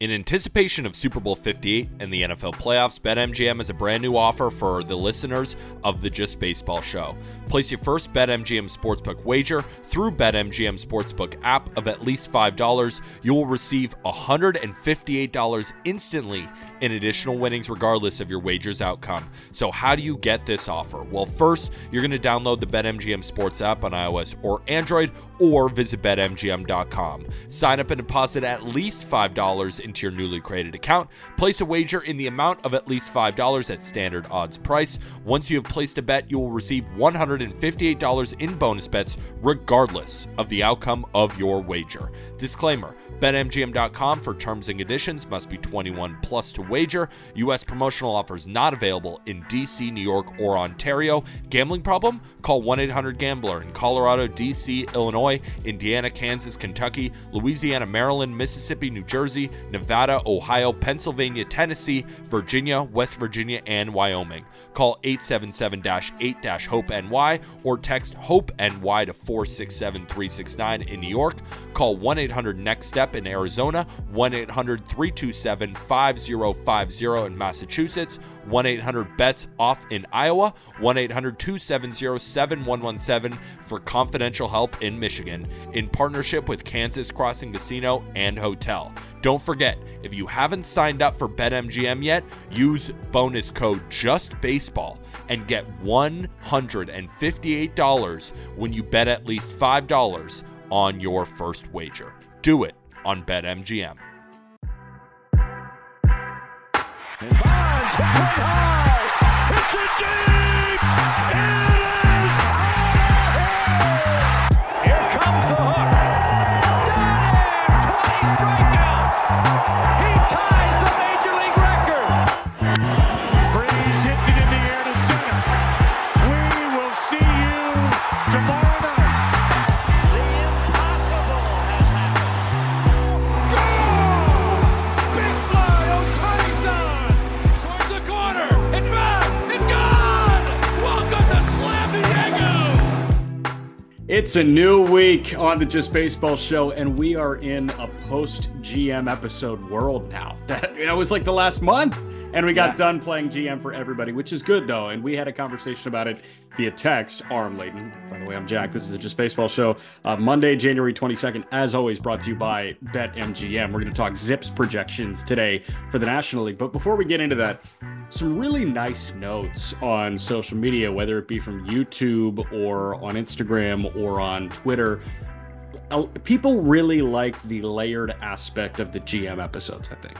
In anticipation of Super Bowl 58 and the NFL playoffs, BetMGM has a brand new offer for the listeners of the Just Baseball Show. Place your first BetMGM Sportsbook wager through BetMGM Sportsbook app of at least $5. You will receive $158 instantly in additional winnings, regardless of your wager's outcome. So, how do you get this offer? Well, first, you're going to download the BetMGM Sports app on iOS or Android, or visit BetMGM.com. Sign up and deposit at least $5 into your newly created account. Place a wager in the amount of at least $5 at standard odds price. Once you have placed a bet, you will receive $158 in bonus bets, regardless of the outcome of your wager. Disclaimer BetMGM.com for terms and conditions must be 21 plus to wager. U.S. promotional offers not available in D.C., New York, or Ontario. Gambling problem? Call 1 800 Gambler in Colorado, D.C., Illinois, Indiana, Kansas, Kentucky, Louisiana, Maryland, Mississippi, New Jersey, Nevada, Ohio, Pennsylvania, Tennessee, Virginia, West Virginia, and Wyoming. Call 877 8 HOPE NY or text HOPE NY to 467 369 in New York. Call 1 800 NEXT STEP in Arizona, 1 800 327 5050 in Massachusetts, 1 800 BETS OFF in Iowa, 1 800 270 7117 for confidential help in Michigan, in partnership with Kansas Crossing Casino and Hotel. Don't forget, if you haven't signed up for BetMGM yet, use bonus code JUSTBASEBALL and get $158 when you bet at least $5 on your first wager. Do it on BetMGM. And Bonds hit right high. Hits it deep. It It's a new week on the Just Baseball Show, and we are in a post GM episode world now. That it was like the last month, and we got done playing GM for everybody, which is good though. And we had a conversation about it via text. Aram Leighton. By the way, I'm Jack. This is the Just Baseball Show. Uh, Monday, January 22nd, as always, brought to you by BetMGM. We're going to talk Zips projections today for the National League. But before we get into that, some really nice notes on social media, whether it be from YouTube or on Instagram or on Twitter. Uh, People really like the layered aspect of the GM episodes, I think.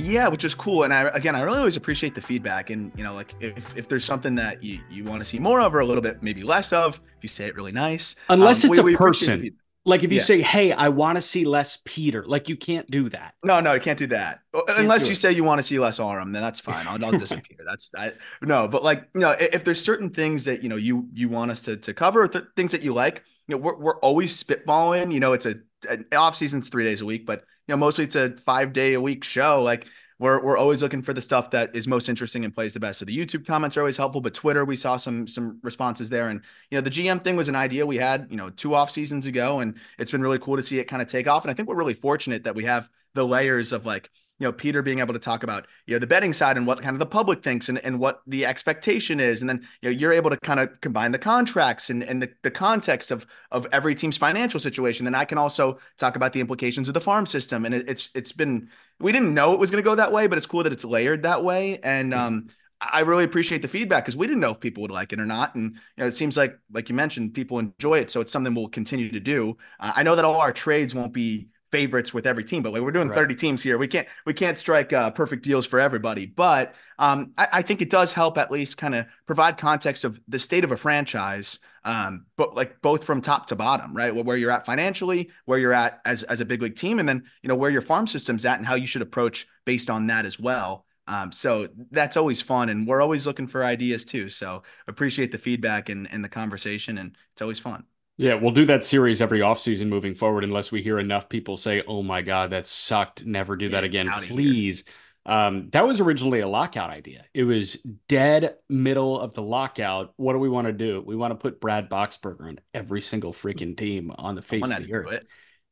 Yeah, which is cool. And I again, I really always appreciate the feedback. And you know, like if, if there's something that you, you want to see more of or a little bit maybe less of, if you say it really nice. Unless um, it's we- a we person. Like if you Yeah. say, hey, I want to see less Peter, like you can't do that. No, no, you can't do that. Uh, Unless do you it. say you want to see less Aram, then that's fine. I'll, I'll disappear. That's I, no, but like you know, if, if there's certain things that you know you you want us to to cover, or th- things that you like, you know, we're we're always spitballing. You know, it's a an off season's three days a week, but know, mostly it's a five day a week show. Like we're we're always looking for the stuff that is most interesting and plays the best. So the YouTube comments are always helpful, but Twitter we saw some some responses there, and you know the GM thing was an idea we had you know two off seasons ago, and it's been really cool to see it kind of take off. And I think we're really fortunate that we have the layers of like you know Peter being able to talk about you know the betting side and what kind of the public thinks and, and what the expectation is, and then you know you're able to kind of combine the contracts and and the, the context of of every team's financial situation. Then I can also talk about the implications of the farm system, and it, it's it's been we didn't know it was going to go that way, but it's cool that it's layered that way. And um, I really appreciate the feedback because we didn't know if people would like it or not. And you know, it seems like, like you mentioned, people enjoy it, so it's something we'll continue to do. Uh, I know that all our trades won't be favorites with every team, but like we're doing Right. 30 teams here. We can't we can't strike uh, perfect deals for everybody. But um, I, I think it does help at least kind of provide context of the state of a franchise. Um, but like both from top to bottom, right? Where you're at financially, where you're at as as a big league team, and then you know where your farm system's at and how you should approach based on that as well. Um, so that's always fun, and we're always looking for ideas too. So appreciate the feedback and, and the conversation, and it's always fun. Yeah, we'll do that series every offseason moving forward unless we hear enough people say, oh my God, that sucked. Never do that again. Please. Um, that was originally a lockout idea. It was dead middle of the lockout. What do we want to do? We want to put Brad Boxberger on every single freaking team on the face of the earth. it.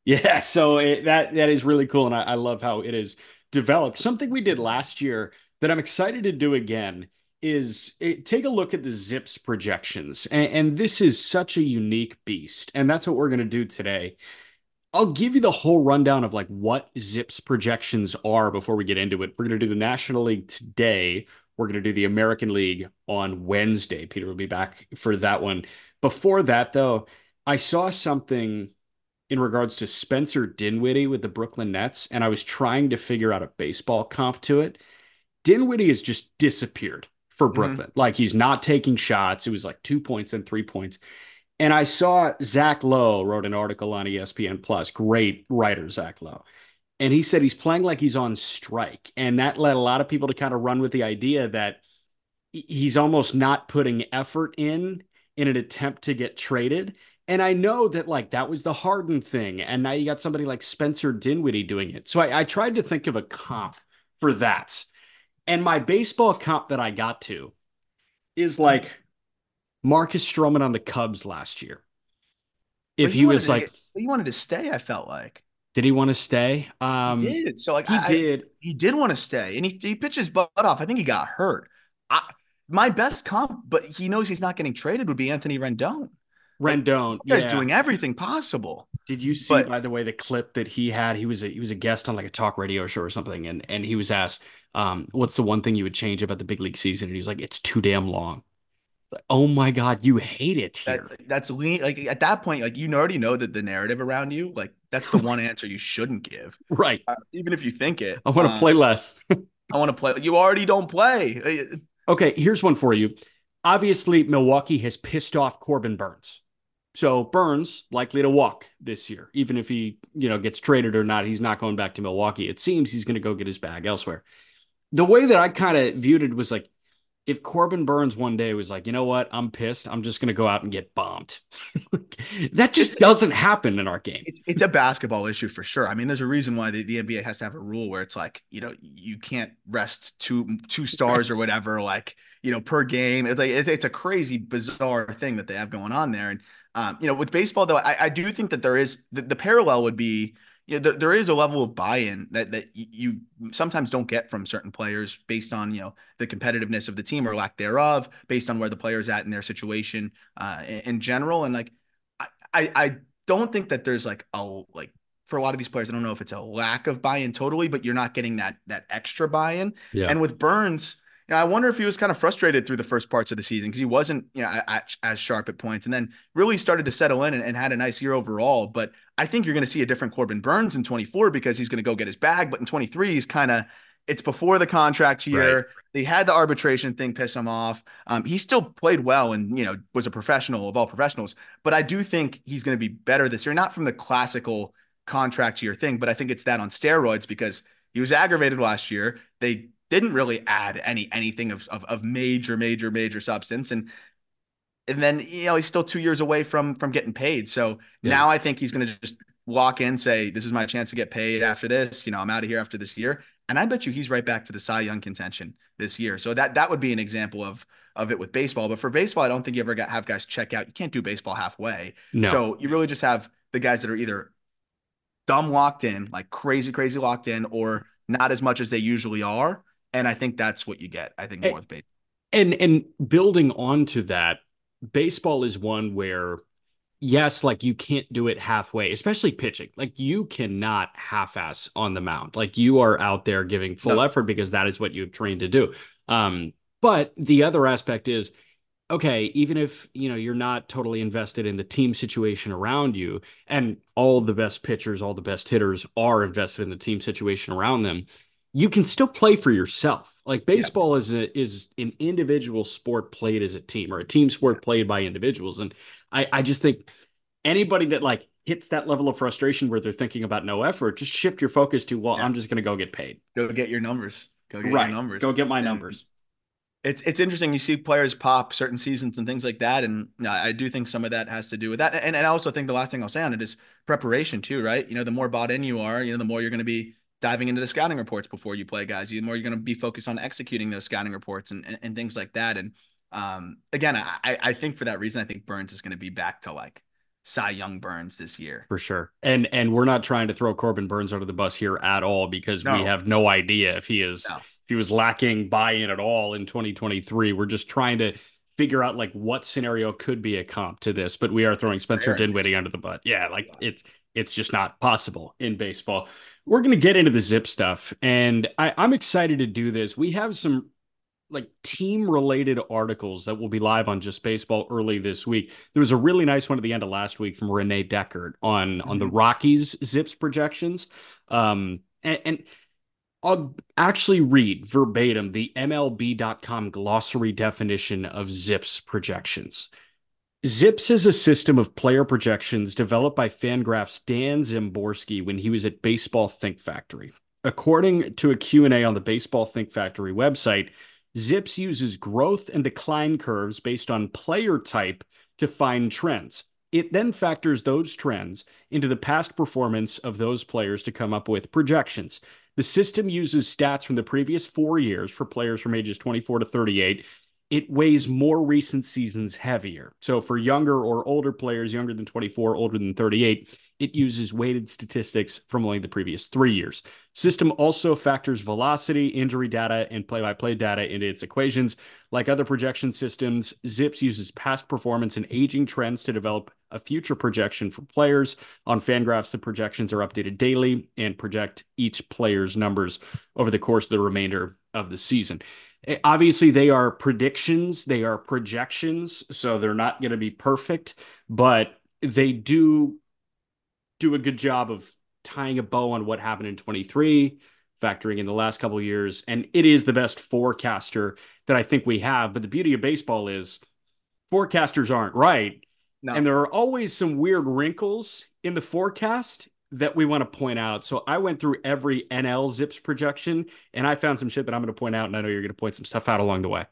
Yeah, so it, that that is really cool, and I, I love how it is developed. Something we did last year that I'm excited to do again is it, take a look at the zips projections and, and, this is such a unique beast and that's what we're going to do today. I'll give you the whole rundown of like what zips projections are before we get into it. We're going to do the national league today. We're going to do the american league on wednesday. Peter will be back for that one. Before that though i saw something in regards to spencer dinwiddie with the brooklyn nets and i was trying to figure out a baseball comp to it. Dinwiddie has just disappeared for mm-hmm. Brooklyn. Mm-hmm. Like he's not taking shots. It was like two points and three points. And I saw Zach Lowe wrote an article on ESPN Plus. Great writer, Zach Lowe. And he said he's playing like he's on strike. And that led a lot of people to kind of run with the idea that he's almost not putting effort in in an attempt to get traded. And I know that like that was the Harden thing. And now you got somebody like Spencer Dinwiddie doing it. So I, I tried to think of a comp for that. And my baseball comp that I got to is like Marcus Stroman on the Cubs last year. If he, was like, get, he wanted to stay, I felt like. Did he want to stay? Um, he did. So like he I, did. He did want to stay, and he he pitched his butt off. I think he got hurt. I, my best comp, but he knows he's not getting traded, would be Anthony Rendon. Rendon, like, yeah. doing everything possible. Did you see, but, by the way, the clip that he had? He was a he was a guest on like a talk radio show or something, and and he was asked, um, "What's the one thing you would change about the big league season?" And he's like, "It's too damn long." Like, oh my god, you hate it here. That, that's lean. Like at that point, like you already know that the narrative around you, like that's the one answer you shouldn't give. Right. Uh, even if you think it. I want to um, play less. I want to play. You already don't play. Okay, here's one for you. Obviously, Milwaukee has pissed off Corbin Burnes. So Burnes likely to walk this year, even if he, you know, gets traded or not. He's not going back to Milwaukee. It seems he's going to go get his bag elsewhere. The way that I kind of viewed it was like, if Corbin Burnes one day was like, you know what, I'm pissed. I'm just going to go out and get bombed. that just doesn't happen in our game. It's, it's, a basketball issue for sure. I mean, there's a reason why the, the NBA has to have a rule where it's like, you know, you can't rest two two stars or whatever, like you know, per game. It's like it's, it's a crazy, bizarre thing that they have going on there. And um, you know, with baseball though, I, I do think that there is the, the parallel would be, you know, there, there is a level of buy-in that that you sometimes don't get from certain players based on you know the competitiveness of the team or lack thereof, based on where the player's at in their situation uh, in, in general. And like, I, I I don't think that there's like a like for a lot of these players, I don't know if it's a lack of buy-in totally, but you're not getting that that extra buy-in. Yeah. And with Burnes, you know, I wonder if he was kind of frustrated through the first parts of the season because he wasn't, you know, at, as sharp at points, and then really started to settle in and, and had a nice year overall. But I think you're going to see a different Corbin Burnes in 24 because he's going to go get his bag. But in 23, he's kind of it's before the contract year. Right. They had the arbitration thing piss him off. Um, he still played well and you know was a professional of all professionals. But I do think he's going to be better this year, not from the classical contract year thing, but I think it's that on steroids because he was aggravated last year. They didn't really add any anything of, of, of major, major, major substance. And and then you know he's still two years away from from getting paid. So yeah. now I think he's going to just walk in, say, "This is my chance to get paid after this." You know, I'm out of here after this year, and I bet you he's right back to the Cy Young contention this year. So that that would be an example of of it with baseball. But for baseball, I don't think you ever got have guys check out. You can't do baseball halfway. No. So you really just have the guys that are either dumb locked in, like crazy, crazy locked in, or not as much as they usually are and I think that's what you get. I think more and, with baseball. And and building onto that, baseball is one where yes, like you can't do it halfway, especially pitching. Like you cannot half-ass on the mound. Like you are out there giving full no. effort because that is what you've trained to do. Um, but the other aspect is okay, even if you know you're not totally invested in the team situation around you, and all the best pitchers, all the best hitters are invested in the team situation around them, you can still play for yourself. Like baseball yeah. is a, is an individual sport played as a team or a team sport played by individuals. And I, I just think anybody that like hits that level of frustration where they're thinking about no effort, just shift your focus to, well, yeah. I'm just going to go get paid. Go get your numbers. Go get right. your numbers. Go get my and numbers. It's it's interesting. You see players pop certain seasons and things like that, and I do think some of that has to do with that. And, and I also think the last thing I'll say on it is preparation too, right? You know, the more bought in you are, you know, the more you're going to be diving into the scouting reports before you play guys. The more you're going to be focused on executing those scouting reports and, and, and things like that. And um, again, I, I think for that reason, I think Burnes is going to be back to like Cy Young Burnes this year. For sure. And and we're not trying to throw Corbin Burnes under the bus here at all because no. we have no idea if he is no. if he was lacking buy-in at all in 2023. We're just trying to figure out like what scenario could be a comp to this, but we are throwing That's Spencer fair. Dinwiddie under the butt. Yeah, like yeah. it's it's just not possible in baseball. We're gonna get into the zip stuff, and I, I'm excited to do this. We have some like team related articles that will be live on just baseball early this week. There was a really nice one at the end of last week from Renee deckard on mm-hmm. on the mm-hmm. Rockies zips projections. Um, and, and I'll actually read verbatim the MLB.com glossary definition of zips projections. Zips is a system of player projections developed by Fangraph's Dan Szymborski when he was at Baseball Think Factory. According to a Q&A on the Baseball Think Factory website, Zips uses growth and decline curves based on player type to find trends. It then factors those trends into the past performance of those players to come up with projections. The system uses stats from the previous four years for players from ages 24 to 38. It weighs more recent seasons heavier. So for younger or older players, younger than 24, older than 38, it uses weighted statistics from only the previous three years. System also factors velocity, injury data, and play-by-play data into its equations. Like other projection systems, Zips uses past performance and aging trends to develop a future projection for players. On Fangraphs, the projections are updated daily and project each player's numbers over the course of the remainder of the season. Eh, obviously, they are predictions, they are projections, so they're not going to be perfect, but they do do a good job of tying a bow on what happened in 23, factoring in the last couple years. And it is the best forecaster that I think we have. But the beauty of baseball is forecasters aren't right. No. And there are always some weird wrinkles in the forecast that we want to point out. So I went through every NL Zips projection and I found some shit that I'm going to point out. And I know you're going to point some stuff out along the way.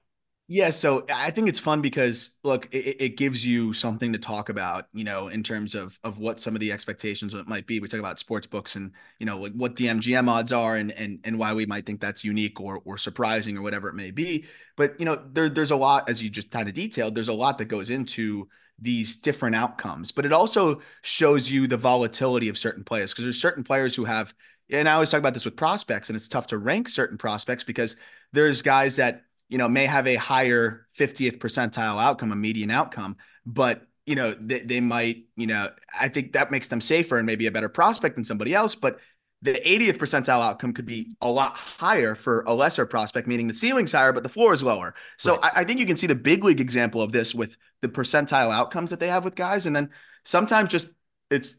Yeah, so I think it's fun because look, it, it, gives you something to talk about, you know, in terms of of what some of the expectations might be. We talk about sports books and you know like what the MGM odds are and and and why we might think that's unique or or surprising or whatever it may be. But you know, there there's a lot as you just kind of detailed. There's a lot that goes into these different outcomes, but it also shows you the volatility of certain players because there's certain players who have. And I always talk about this with prospects, and it's tough to rank certain prospects because there's guys that you know, may have a higher 50th percentile outcome, a median outcome, but you know, they, they might, you know, I think that makes them safer and maybe a better prospect than somebody else. But the 80th percentile outcome could be a lot higher for a lesser prospect, meaning the ceiling's higher, but the floor is lower. So right. I, I, think you can see the big league example of this with the percentile outcomes that they have with guys. And then sometimes just it's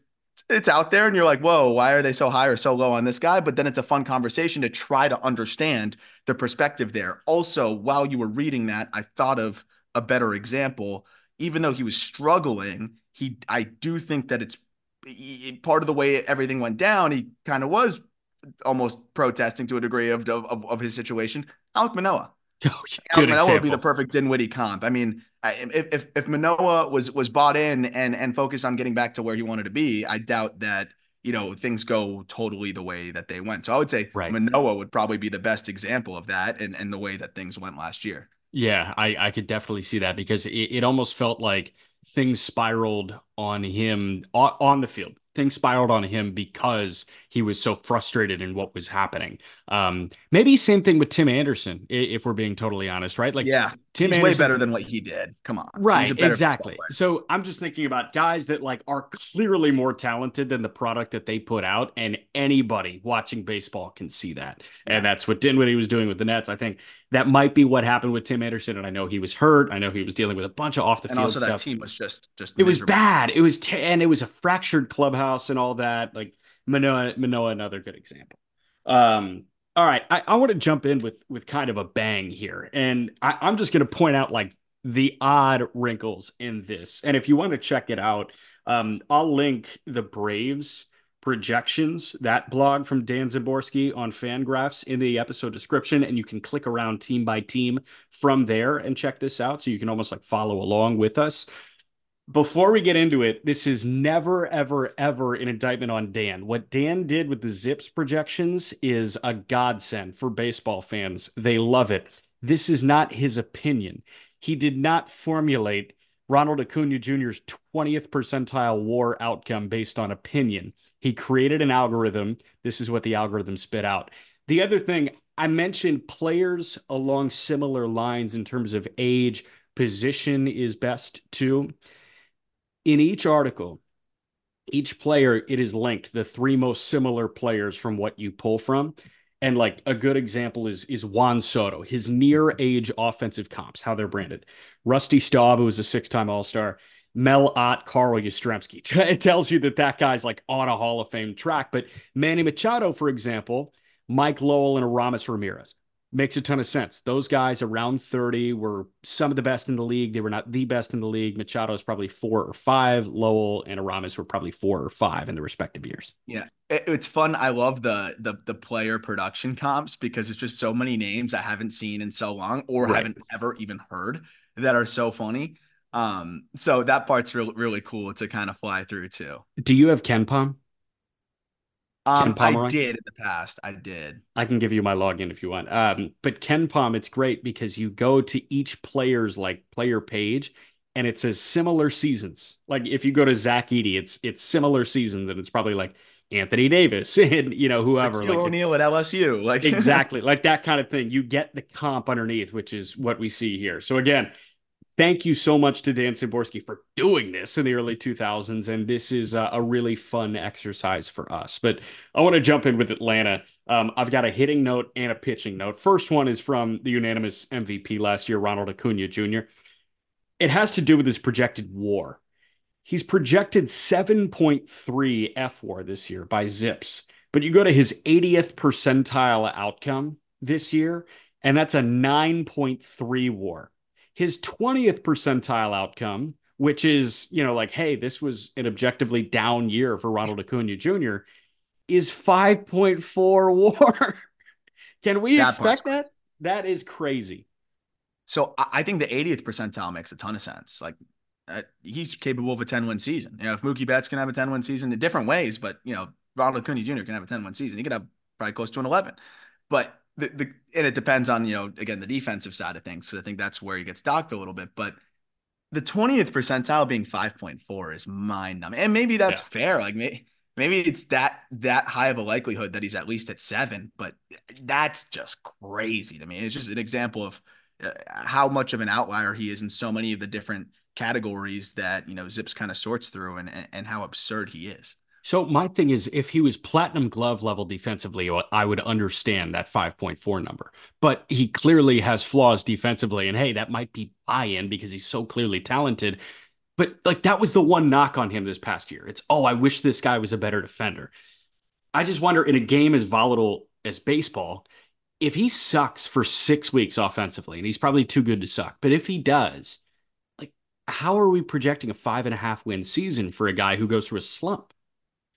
it's out there and you're like, whoa, why are they so high or so low on this guy? But then it's a fun conversation to try to understand the perspective there. Also, while you were reading that, I thought of a better example. Even though he was struggling, he I do think that it's he, part of the way everything went down. He kind of was almost protesting to a degree of of, of his situation. Alek Manoah. Oh, Alek Manoah would be the perfect Dinwiddie comp. I mean, if if if Manoah was was bought in and and focused on getting back to where he wanted to be, I doubt that you know things go totally the way that they went. So I would say right. Manoah would probably be the best example of that and and the way that things went last year. Yeah, I I could definitely see that because it, it almost felt like things spiraled on him on, the field. Things spiraled on him because he was so frustrated in what was happening. Um, maybe same thing with Tim Anderson, if we're being totally honest, right? Like, yeah, Tim he's Anderson, way better than what he did. Come on, right? Exactly. So I'm just thinking about guys that like are clearly more talented than the product that they put out, and anybody watching baseball can see that. Yeah. And that's what Dinwiddie was doing with the Nets. I think that might be what happened with Tim Anderson. And I know he was hurt. I know he was dealing with a bunch of off the field. And also stuff. that team was just just it miserable. was bad. It was t- and it was a fractured clubhouse and all that. Like Manoah, Manoah, another good example. Um, all right, I, I want to jump in with with kind of a bang here, and I, I'm just going to point out like the odd wrinkles in this. And if you want to check it out, um, I'll link the Braves projections, that blog from Dan Szymborski on Fangraphs in the episode description. And you can click around team by team from there and check this out. So you can almost like follow along with us. Before we get into it, this is never, ever, ever an indictment on Dan. What Dan did with the Zips projections is a godsend for baseball fans. They love it. This is not his opinion. He did not formulate Ronald Acuna Jr.'s 20th percentile war outcome based on opinion. He created an algorithm. This is what the algorithm spit out. The other thing I mentioned players along similar lines in terms of age, position is best too. In each article, each player, it is linked the three most similar players from what you pull from. And like a good example is is Juan Soto, his near age offensive comps, how they're branded. Rusty Staub, who was a six time All Star, Mel Ott, Carl Yastrzemski. It tells you that that guy's like on a Hall of Fame track. But Manny Machado, for example, Mike Lowell and Aramis Ramirez makes a ton of sense. Those guys around 30 were some of the best in the league. They were not the best in the league. Machado is probably four or five. Lowell and Aramis were probably four or five in the respective years. Yeah, it's fun. I love the the the player production comps because it's just so many names I haven't seen in so long or right. haven't ever even heard that are so funny. Um, so that part's really really cool to kind of fly through too. Do you have KenPom? Um, I did in the past. I did. I can give you my login if you want. Um, but KenPom, it's great because you go to each player's like player page and it says similar seasons. Like if you go to Zach Edey, it's it's similar seasons, and it's probably like Anthony Davis and you know whoever like O'Neal at LSU, like exactly like that kind of thing. You get the comp underneath, which is what we see here. So again, thank you so much to Dan Szymborski for doing this in the early 2000s. And this is a, a really fun exercise for us. But I want to jump in with Atlanta. Um, I've got a hitting note and a pitching note. First one is from the unanimous MVP last year, Ronald Acuna Jr. It has to do with his projected war. He's projected 7.3 F war this year by Zips, but you go to his 80th percentile outcome this year, and that's a 9.3 war his 20th percentile outcome, which is, you know, like, hey, this was an objectively down year for Ronald Acuna Jr., is 5.4 war. Can we that expect that? That is crazy. So I think the 80th percentile makes a ton of sense. Like uh, he's capable of a 10 win season. You know, if Mookie Betts can have a 10 win season in different ways, but you know, Ronald Acuna Jr. can have a 10 win season. He could have probably close to an 11. But the, the and it depends on you know again the defensive side of things. So I think that's where he gets docked a little bit, but the 20th percentile being 5.4 is mind numbing. And maybe that's yeah. fair. Like maybe, maybe it's that that high of a likelihood that he's at least at seven, but that's just crazy to me. It's just an example of uh, how much of an outlier he is in so many of the different categories that you know Zips kind of sorts through, and and how absurd he is. So my thing is, if he was platinum glove level defensively, I would understand that 5.4 number. But he clearly has flaws defensively, and hey, that might be buy-in because he's so clearly talented. But like that was the one knock on him this past year. It's oh, I wish this guy was a better defender. I just wonder in a game as volatile as baseball, if he sucks for six weeks offensively, and he's probably too good to suck, but if he does, like how are we projecting a five and a half win season for a guy who goes through a slump?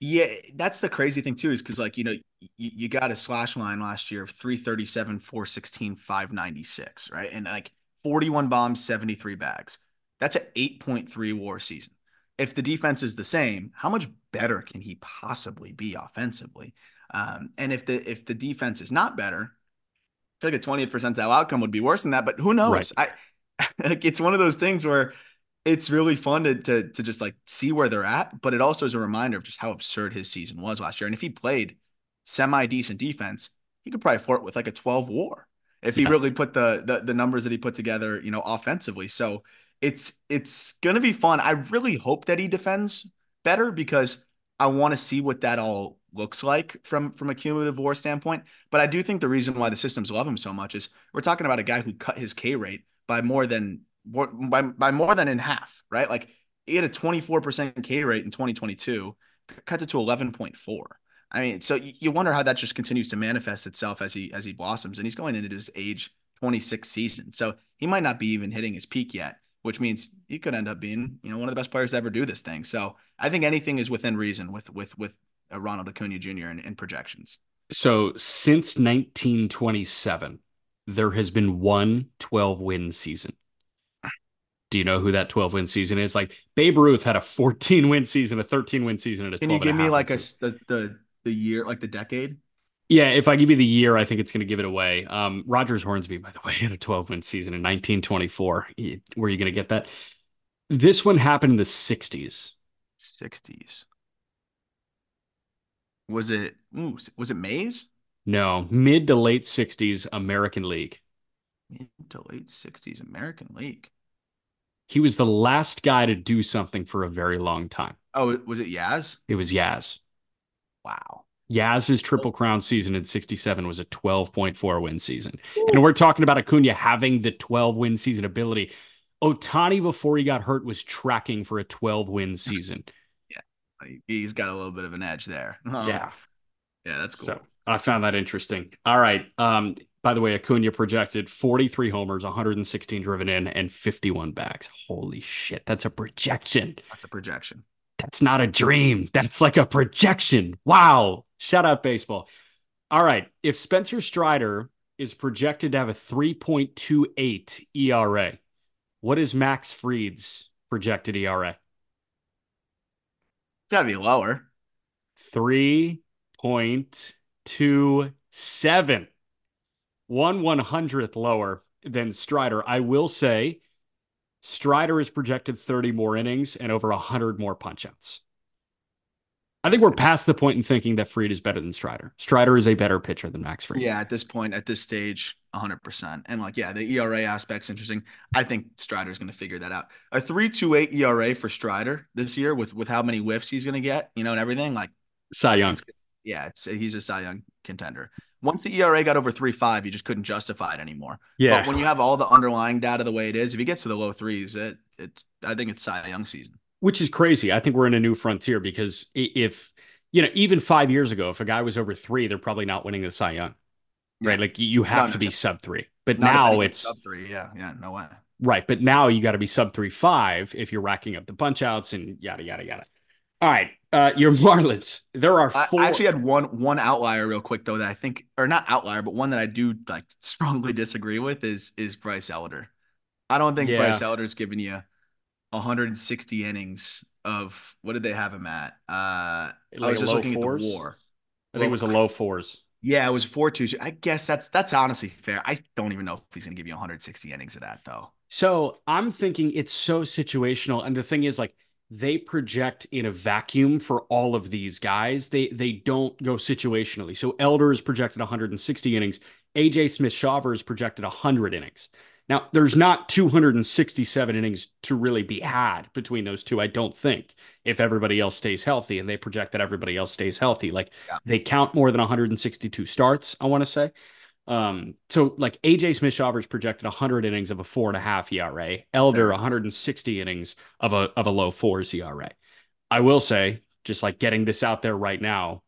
Yeah, that's the crazy thing too, is because like you know you, you got a slash line last year of 337, 416, 596, right? And like 41 bombs, 73 bags. That's an 8.3 war season. If the defense is the same, how much better can he possibly be offensively? Um, and if the if the defense is not better, I feel like a 20th percentile outcome would be worse than that. But who knows? Right. I like it's one of those things where it's really fun to, to to just like see where they're at, but it also is a reminder of just how absurd his season was last year. And if he played semi decent defense, he could probably flirt with like a 12 war if he yeah. really put the, the the numbers that he put together, you know, offensively. So it's it's gonna be fun. I really hope that he defends better because I want to see what that all looks like from from a cumulative war standpoint. But I do think the reason why the systems love him so much is we're talking about a guy who cut his K rate by more than by, by more than in half, right? Like he had a 24% K rate in 2022, cut it to 11.4. I mean, so you wonder how that just continues to manifest itself as he as he blossoms, and he's going into his age 26 season, so he might not be even hitting his peak yet, which means he could end up being you know one of the best players to ever do this thing. So I think anything is within reason with with with Ronald Acuna Jr. in, in projections. So since 1927, there has been one 12 win season do you know who that 12 win season is? Like Babe Ruth had a 14 win season, a 13 win season, and a. Can you give me like a the, the the year, like the decade? Yeah, if I give you the year, I think it's going to give it away. Um, Rogers Hornsby, by the way, had a 12 win season in 1924. Were you going to get that? This one happened in the 60s. 60s. Was it ooh, was it Mays? No, mid to late 60s American League. Mid to late 60s American League. He was the last guy to do something for a very long time. Oh, was it Yaz? It was Yaz. Wow. Yaz's Triple Crown season in 67 was a 12.4 win season. And we're talking about Acuna having the 12 win season ability. Ohtani, before he got hurt, was tracking for a 12 win season. Yeah. He's got a little bit of an edge there. Yeah. Yeah, that's cool. So I found that interesting. All right. Um, by the way, Acuna projected 43 homers, 116 driven in, and 51 bags. Holy shit. That's a projection. That's a projection. That's not a dream. That's like a projection. Wow. Shout out baseball. All right. If Spencer Strider is projected to have a 3.28 ERA, what is Max Fried's projected ERA? It's gotta be lower. 3.27. One one hundredth lower than Strider. I will say Strider is projected 30 more innings and over 100 more punchouts. I think we're past the point in thinking that Fried is better than Strider. Strider is a better pitcher than Max Fried. Yeah, at this point, at this stage, 100%. And like, yeah, the ERA aspect's interesting. I think Strider's going to figure that out. A 3.28 ERA for Strider this year with with how many whiffs he's going to get, you know, and everything. Like, Cy Young. yeah, it's he's a Cy Young contender. Once the ERA got over three five, you just couldn't justify it anymore. Yeah. But when you have all the underlying data the way it is, if he gets to the low threes, it it's I think it's Cy Young season. which is crazy. I think we're in a new frontier because if you know, even five years ago, if a guy was over three, they're probably not winning the Cy Young, right? Like you have No, to be no. sub three, but now it's sub three. Yeah, yeah, no way. right. But now you got to be sub three five if you're racking up the punch outs and yada yada yada. All right, uh, your Marlins. There are four. I actually had one one outlier real quick though that I think or not outlier, but one that I do like strongly disagree with is is Bryce Elder. I don't think Yeah. Bryce Elder's giving you 160 innings of what did they have him at? Uh I like was just low looking fours. at the war. I think it was a low fours. Yeah, it was four two. I guess that's that's honestly fair. I don't even know if he's gonna give you 160 innings of that though. So I'm thinking it's so situational, and the thing is, like, they project in a vacuum for all of these guys. They they don't go situationally. So Elder is projected 160 innings. AJ Smith Shawver is projected 100 innings. Now, there's not 267 innings to really be had between those two, I don't think, if everybody else stays healthy and they project that everybody else stays healthy. Like Yeah. they count more than 162 starts, I want to say. Um, so like AJ Smith Shawver is projected 100 innings of a four and a half ERA, Elder 160 innings of a of a low fours ERA. I will say, just like getting this out there right now,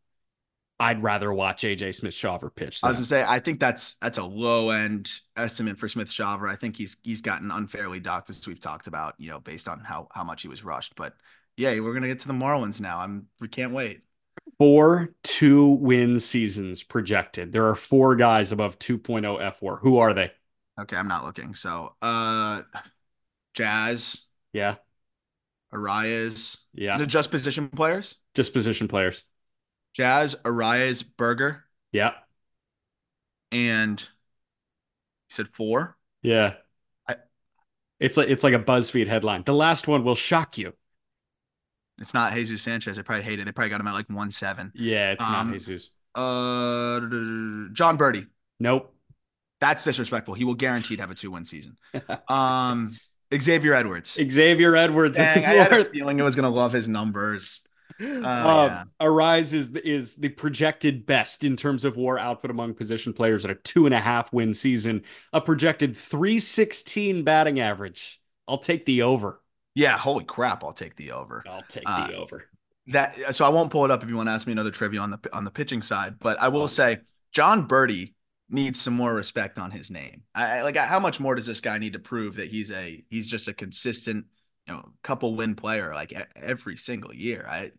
I'd rather watch AJ Smith Shawver pitch. I Than was gonna say I think that's that's a low end estimate for Smith Shawver. I think he's he's gotten unfairly docked as we've talked about, you know, based on how how much he was rushed. But yeah, we're gonna get to the Marlins now. I'm we can't wait. Four two win seasons projected. There are four guys above 2.0 F war. Who are they? Okay, I'm not looking. So uh Jazz, Yeah, Arraez, yeah, they're just position players. just position players. Jazz, Arraez, Burger, Yeah, and you said four. yeah. I- It's like it's like a BuzzFeed headline. The last one will shock you. It's not Jesus Sanchez. I probably hate it. They probably got him at like one seven. Yeah, it's Um, not Jesus. Uh, Jon Berti. Nope. That's disrespectful. He will guaranteed have a two win season. Um, Xavier Edwards. Xavier Edwards is Dang, the I had a feeling it was gonna love his numbers. Oh, um, yeah. Arraez is the, is the projected best in terms of WAR output among position players at a two and a half win season, a projected 316 batting average. I'll take the over. Yeah, holy crap! I'll take the over. I'll take Uh, the over. That so I won't pull it up if you want to ask me another trivia on the on the pitching side, but I will say Jon Berti needs some more respect on his name. I I- like how much more does this guy need to prove that he's a he's just a consistent, you know, couple win player like every single year. I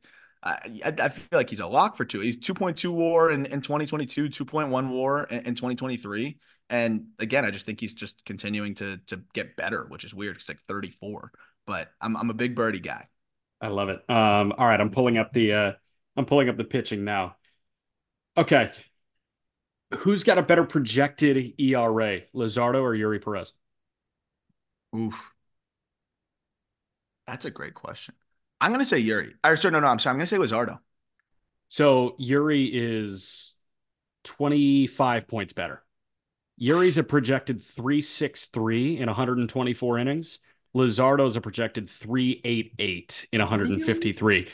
I, I feel like he's a lock for two. He's 2.2 war in, in 2022, 2.1 war in, in 2023. And again, I just think he's just continuing to to get better, which is weird. He's like 34, but I'm I'm a big Berti guy. I love it. Um, all right, I'm pulling up the uh, I'm pulling up the pitching now. Okay, who's got a better projected ERA, Luzardo or Eury Perez? Oof. That's a great question. I'm gonna say Eury. Or sorry, no, no, I'm sorry. I'm gonna say Luzardo. So Eury is 25 points better. Eury's a projected 363 in 124 innings. Luzardo's a projected 388 in 153.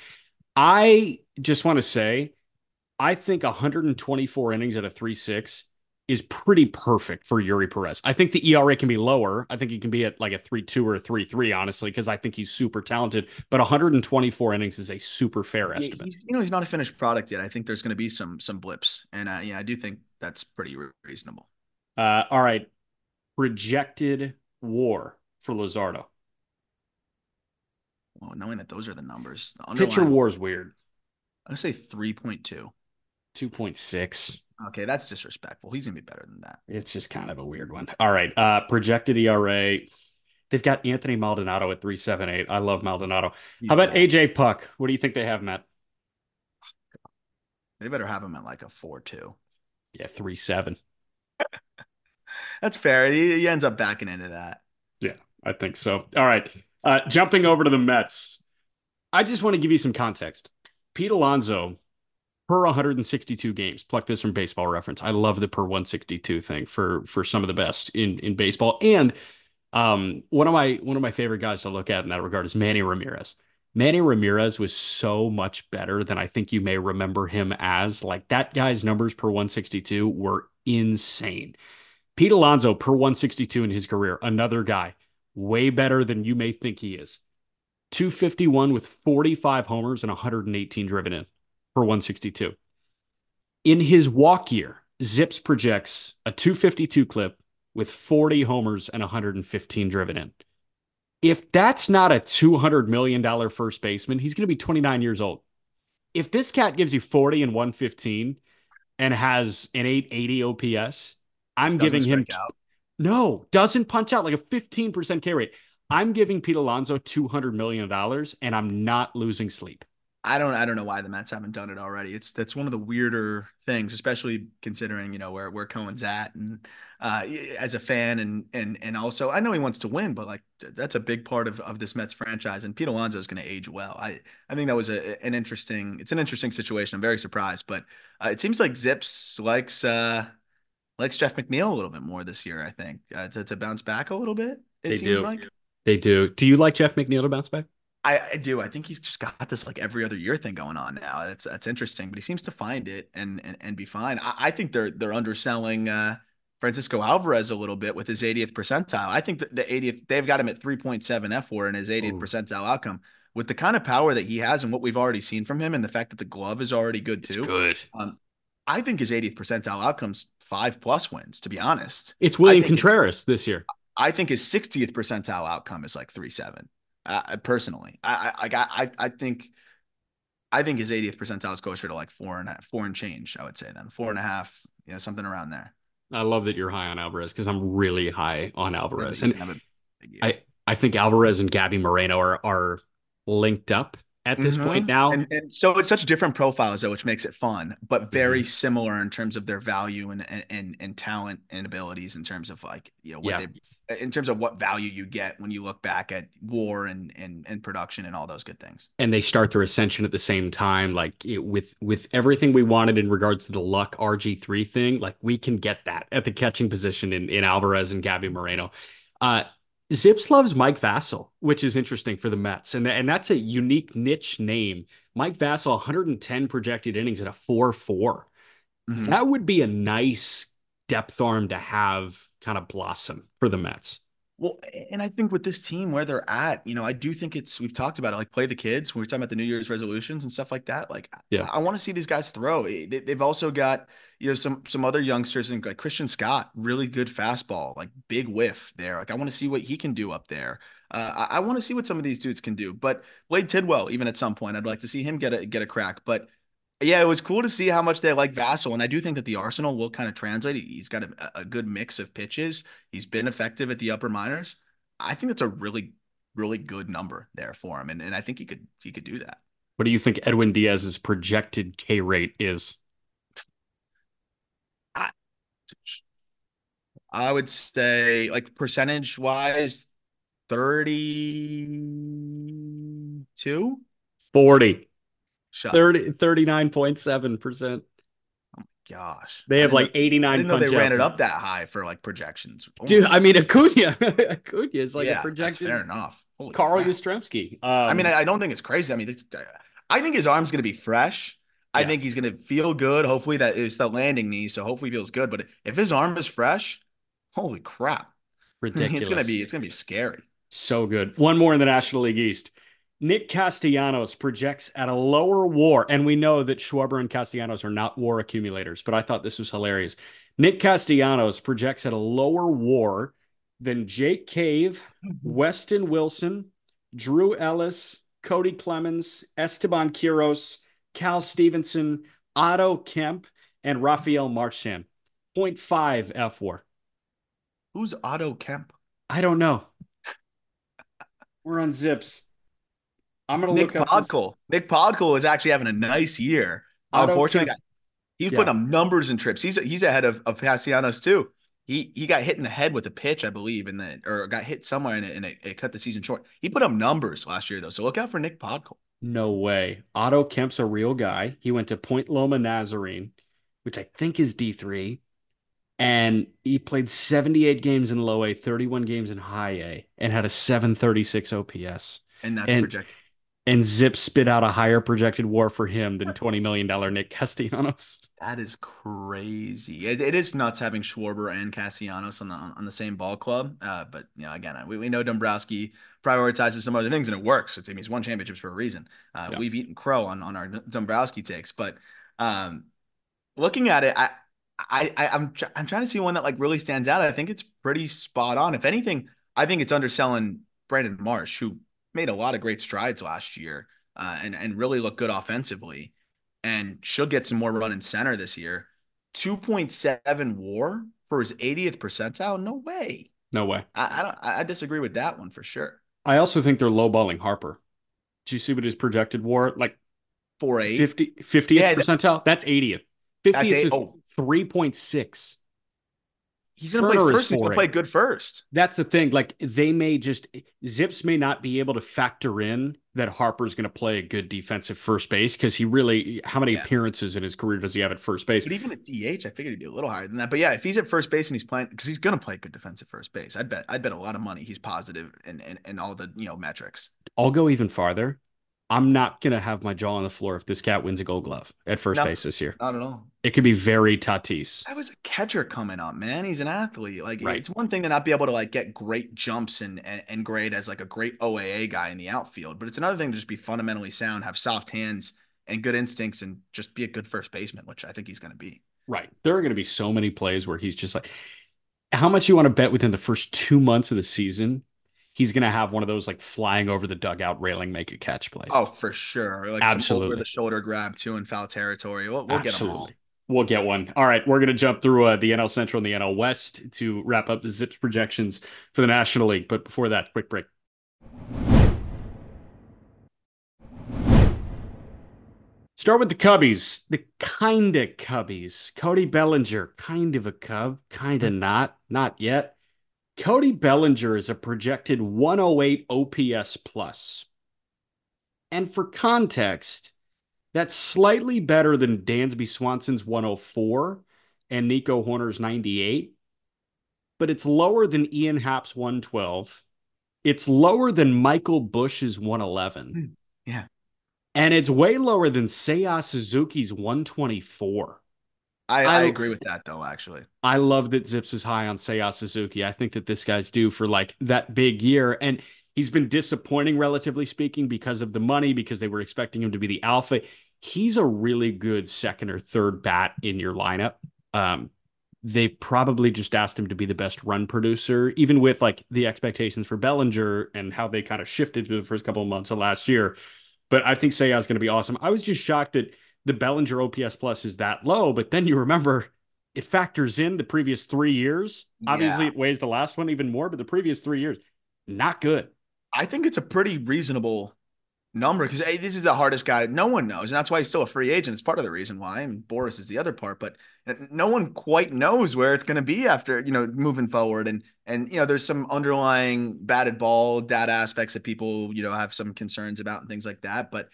I just want to say, I think 124 innings at a 3 6 is pretty perfect for Eury Perez. I think the ERA can be lower. I think he can be at like a 3 2 or a 3 3, honestly, because I think he's super talented. But 124 innings is a super fair estimate. Yeah, you know, he's not a finished product yet. I think there's going to be some some blips. And uh, yeah, I do think that's pretty reasonable. Uh, all right. Projected war for Luzardo. Well, knowing that those are the numbers, the pitcher war is weird. I'm gonna say 3.2. 2.6. Okay, that's disrespectful. He's gonna be better than that. It's just kind of a weird one. All right. Uh projected ERA. They've got Anthony Maldonado at 378. I love Maldonado. How about AJ Puk? What do you think they have, Matt? They better have him at like a 4-2. Yeah, 3-7. That's fair. He, he ends up backing into that. Yeah, I think so. All right. Uh, jumping over to the Mets. I just want to give you some context. Pete Alonso per 162 games. Pluck this from baseball reference. I love the per 162 thing for for some of the best in in baseball. And um, one of my one of my favorite guys to look at in that regard is Manny Ramirez. Manny Ramirez was so much better than I think you may remember him as. Like that guy's numbers per 162 were insane. Pete Alonso per 162 in his career, another guy way better than you may think he is. 251 with 45 homers and 118 driven in for 162. In his walk year, Zips projects a 252 clip with 40 homers and 115 driven in. If that's not a $200 million first baseman, he's going to be 29 years old. If this cat gives you 40 and 115 and has an 880 OPS, I'm doesn't giving him. T- no, doesn't punch out like a 15% K rate. I'm giving Pete Alonso $200 million and I'm not losing sleep. I don't I don't know why the Mets haven't done it already. It's that's one of the weirder things, especially considering you know where where Cohen's at and uh, as a fan and and and also I know he wants to win, but like that's a big part of, of this Mets franchise. And Pete Alonso is going to age well. I I think that was a, an interesting it's an interesting situation. I'm very surprised, but uh, it seems like Zips likes uh likes Jeff McNeil a little bit more this year. I think uh, to to bounce back a little bit. It they seems do. like they do. Do you like Jeff McNeil to bounce back? I, I, do. I think he's just got this like every other year thing going on now. That's that's interesting, but he seems to find it and and, and be fine. I, I think they're they're underselling uh, Francisco Alvarez a little bit with his 80th percentile. I think the 80th they've got him at 3.7 F war in his 80th Ooh. percentile outcome. With the kind of power that he has and what we've already seen from him, and the fact that the glove is already good too. It's good. Um, I think his 80th percentile outcomes five plus wins. To be honest, it's William Contreras this year. I think his 60th percentile outcome is like three seven. Uh, personally, I, I I I think I think his 80th percentile is closer to like four and four and change. I would say then four and a half, you know, something around there. I love that you're high on Alvarez because I'm really high on Alvarez, and I I think Alvarez and Gabby Moreno are are linked up at this mm-hmm. point now. And, and, so it's such different profiles though, which makes it fun, but very mm-hmm. similar in terms of their value and, and and talent and abilities in terms of like you know what yeah. they in terms of what value you get when you look back at war and and, and production and all those good things. And they start their ascension at the same time, like it, with with everything we wanted in regards to the luck RG three thing. Like we can get that at the catching position in in Alvarez and Gabby Moreno. Uh, Zips loves Mike Vasil, which is interesting for the Mets, and and that's a unique niche name. Mike Vasil, 110 projected innings at a four four. Mm-hmm. That would be a nice depth arm to have kind of blossom for the Mets. Well, and I think with this team where they're at, you know, I do think it's we've talked about it, like play the kids. When we're talking about the New Year's resolutions and stuff like that. Like, yeah, I, I want to see these guys throw. They, have also got you know some some other youngsters and like Christian Scott, really good fastball, like big whiff there. Like, I want to see what he can do up there. Uh, I, I want to see what some of these dudes can do. But Blade Tidwell, even at some point, I'd like to see him get a get a crack. But yeah, it was cool to see how much they like Vasil, and I do think that the Arsenal will kind of translate. He's got a, a good mix of pitches. He's been effective at the upper minors. I think that's a really, really good number there for him, and and I think he could he could do that. What do you think Edwin Diaz's projected K rate is? I, would say like percentage wise, thirty 42? 40. Shut 30, 39.7%. gosh. They have like 89 I didn't know they ran it up that high for like projections. Oh Dude, I mean, Acuna. Acuna is like yeah, a projected fair enough. Holy Carl crap. Yastrzemski. Um, I mean, I, I don't think it's crazy. I mean, I think his arm's going to be fresh. I think he's going to feel good. Hopefully, that is the landing knee, so hopefully he feels good. But if his arm is fresh, holy crap, ridiculous. it's going to be it's going to be scary. So good. One more in the National League East. Nick Castellanos projects at a lower war, and we know that Schwarber and Castellanos are not war accumulators, but I thought this was hilarious. Nick Castellanos projects at a lower war than Jake Cave, Weston Wilson, Drew Ellis, Cody Clemens, Esteban Quiroz, Cal Stevenson, Otto Kemp, and Rafael Marchán. 0.5 fWAR. Who's Otto Kemp? I don't know. We're on ZiPS. I'm gonna Nick look Podkul. Nick Podkul is actually having a nice year. Otto Unfortunately, Kemp. he's Yeah. putting up numbers and trips. He's he's ahead of of Castellanos too. He he got hit in the head with a pitch, I believe, and then or got hit somewhere and it, and it, it cut the season short. He put up numbers last year though, so look out for Nick Podkul. No way. Otto Kemp's a real guy. He went to Point Loma Nazarene, which I think is D3. And he played 78 games in low A, 31 games in high A, and had a 736 OPS. And that's And- projected. And Zip spit out a higher projected war for him than $20 million Nick Castellanos. That is crazy. It, it is nuts having Schwarber and Castellanos on the on the same ball club. Uh, but you know, again, we, we know Dombrowski prioritizes some other things, and it works. It's, I mean, he's won championships for a reason. Uh, Yeah. We've eaten crow on on our Dombrowski takes, but um, looking at it, I. I, I I'm tr- I'm trying to see one that like really stands out. I think it's pretty spot on. If anything, I think it's underselling Brandon Marsh, who made a lot of great strides last year, uh, and and really looked good offensively, and should get some more run in center this year. 2.7 WAR for his 80th percentile? No way. No way. I I, don't, I disagree with that one for sure. I also think they're lowballing Harper. Do you see what his projected war? Like Four eight. 50, 50th Yeah, percentile? That's 80th. 50th That's is oh. 3.6. He's gonna play Turner first. He's gonna 4.8. play good first. That's the thing. Like they may just ZiPS may not be able to factor in that Harper's going to play a good defensive first base because he really how many Yeah. appearances in his career does he have at first base? But even at DH, I figured he'd be a little higher than that. But yeah, if he's at first base and he's playing, because he's gonna play good defensive first base, I'd bet I'd bet a lot of money he's and and in all the you know metrics. I'll go even farther. I'm not going to have my jaw on the floor if this cat wins a Gold Glove at first No. base this year. Not at all. It could be very Tatis. That was a catcher coming up, man. He's an athlete. Like Right. it's one thing to not be able to like get great jumps and, and and grade as like a great OAA guy in the outfield, but it's another thing to just be fundamentally sound, have soft hands and good instincts, and just be a good first baseman, which I think he's going to be. Right. There are going to be so many plays where he's just like, how much you want to bet within the first two months of the season? He's going to have one of those like flying over the dugout railing, make a catch plays. Oh, for sure. Like Absolutely. over the shoulder grab too in foul territory. We'll, we'll get them all. We'll get one. All right, we're going to jump through uh, the NL Central and the NL West to wrap up the ZiPS projections for the National League. But before that, quick break. Start with the Cubbies, the kind of Cubbies. Cody Bellinger, kind of a Cub, kind of not, not yet. Cody Bellinger is a projected 108 OPS plus. And for context, that's slightly better than Dansby Swanson's 104 and Nico Hoerner's 98, but it's lower than Ian Happ's 112. It's lower than Michael Busch's 111. Hmm, yeah. And it's way lower than Seiya Suzuki's 124. I, I- I agree with that though, actually. I love that ZiPS is high on Seiya Suzuki. I think that this guy's due for like that big year. And he's been disappointing, relatively speaking, because of the money, because they were expecting him to be the alpha. He's a really good second or third bat in your lineup. Um, they probably just asked him to be the best run producer, even with like the expectations for Bellinger and how they kind of shifted through the first couple of months of last year. But I think Seiya's going to be awesome. I was just shocked that the Bellinger OPS plus is that low, but then you remember it factors in the previous three years. Obviously, Yeah. it weighs the last one even more, but the previous three years, not good. I think it's a pretty reasonable number because hey, this is the hardest guy. No one knows, and that's why he's still a free agent. It's part of the reason why. And Boras is the other part, but no one quite knows where it's going to be after you know moving forward. And and you know there's some underlying batted ball data aspects that people you know have some concerns about and things like that. But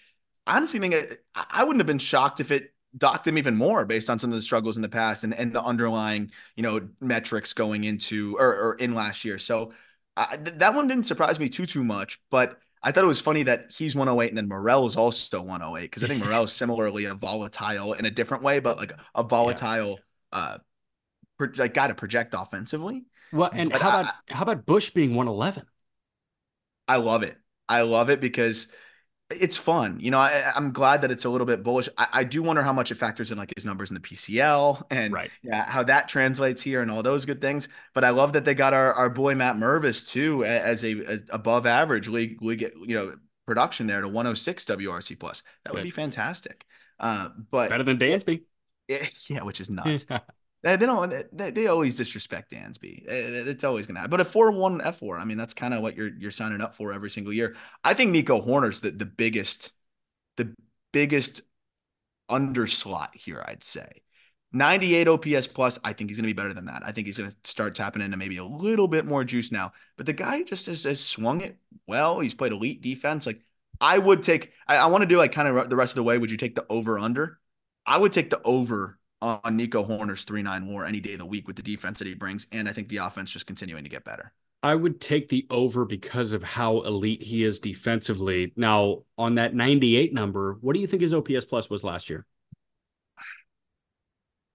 honestly, think it, I wouldn't have been shocked if it docked him even more based on some of the struggles in the past and and the underlying you know metrics going into or, or in last year. So I, that one didn't surprise me too too much, but I thought it was funny that he's 108 and then Morel is also 108 because I think Morel is similarly a volatile in a different way, but like a volatile yeah. uh pro- like guy to project offensively. Well, and but how I, about how about Busch being 111? I love it. I love it because it's fun. You know, I, am glad that it's a little bit bullish. I, I, do wonder how much it factors in like his numbers in the PCL and right. yeah, how that translates here and all those good things. But I love that they got our, our boy Matt Mervis too as a as above average league league you know production there to 106 WRC plus. That would be fantastic. Uh, but better than Dansby. yeah, which is nuts. They, don't. They, they always disrespect Dansby. Eh, eh, eh, it's always gonna happen. But a four one fWAR. I mean, that's kind of what you're you're signing up for every single year. I think Nico Hoerner's the the biggest, the biggest underslot here. I'd say. 98 OPS plus. I think he's going to be better than that. I think he's going to start tapping into maybe a little bit more juice now. But the guy just has, has swung it well. He's played elite defense. Like I would take. I, I want to do like kind of the rest of the way. Would you take the over under? I would take the over on Nico Hoerner's 3 9 war any day of the week with the defense that he brings. And I think the offense just continuing to get better. I would take the over because of how elite he is defensively. Now, on that 98 number, what do you think his OPS plus was last year?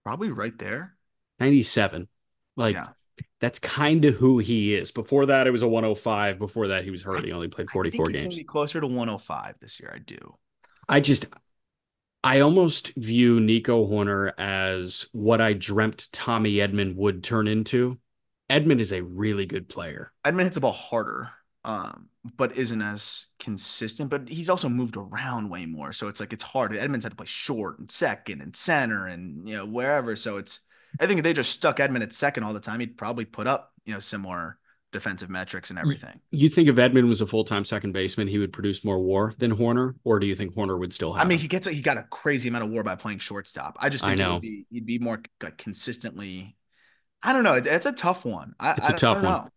Probably right there. 97. Like, yeah. that's kind of who he is. Before that, it was a 105. Before that, he was hurt. He only played 44 games. closer to 105 this year. I do. I just, I almost view Nico Hoerner as what I dreamt Tommy Edman would turn into. Edman is a really good player. Edman hits the ball harder, um, but isn't as consistent. But he's also moved around way more, so it's like it's hard. Edman's had to play short and second and center and you know wherever. So it's I think if they just stuck Edman at second all the time, he'd probably put up you know similar defensive metrics and everything. You think if Edman was a full time second baseman, he would produce more WAR than Hoerner, or do you think Hoerner would still have? I mean, he gets a, he got a crazy amount of WAR by playing shortstop. I just think I know. He'd, be, he'd be more like consistently. I don't know. It's a tough one. I, it's a tough one.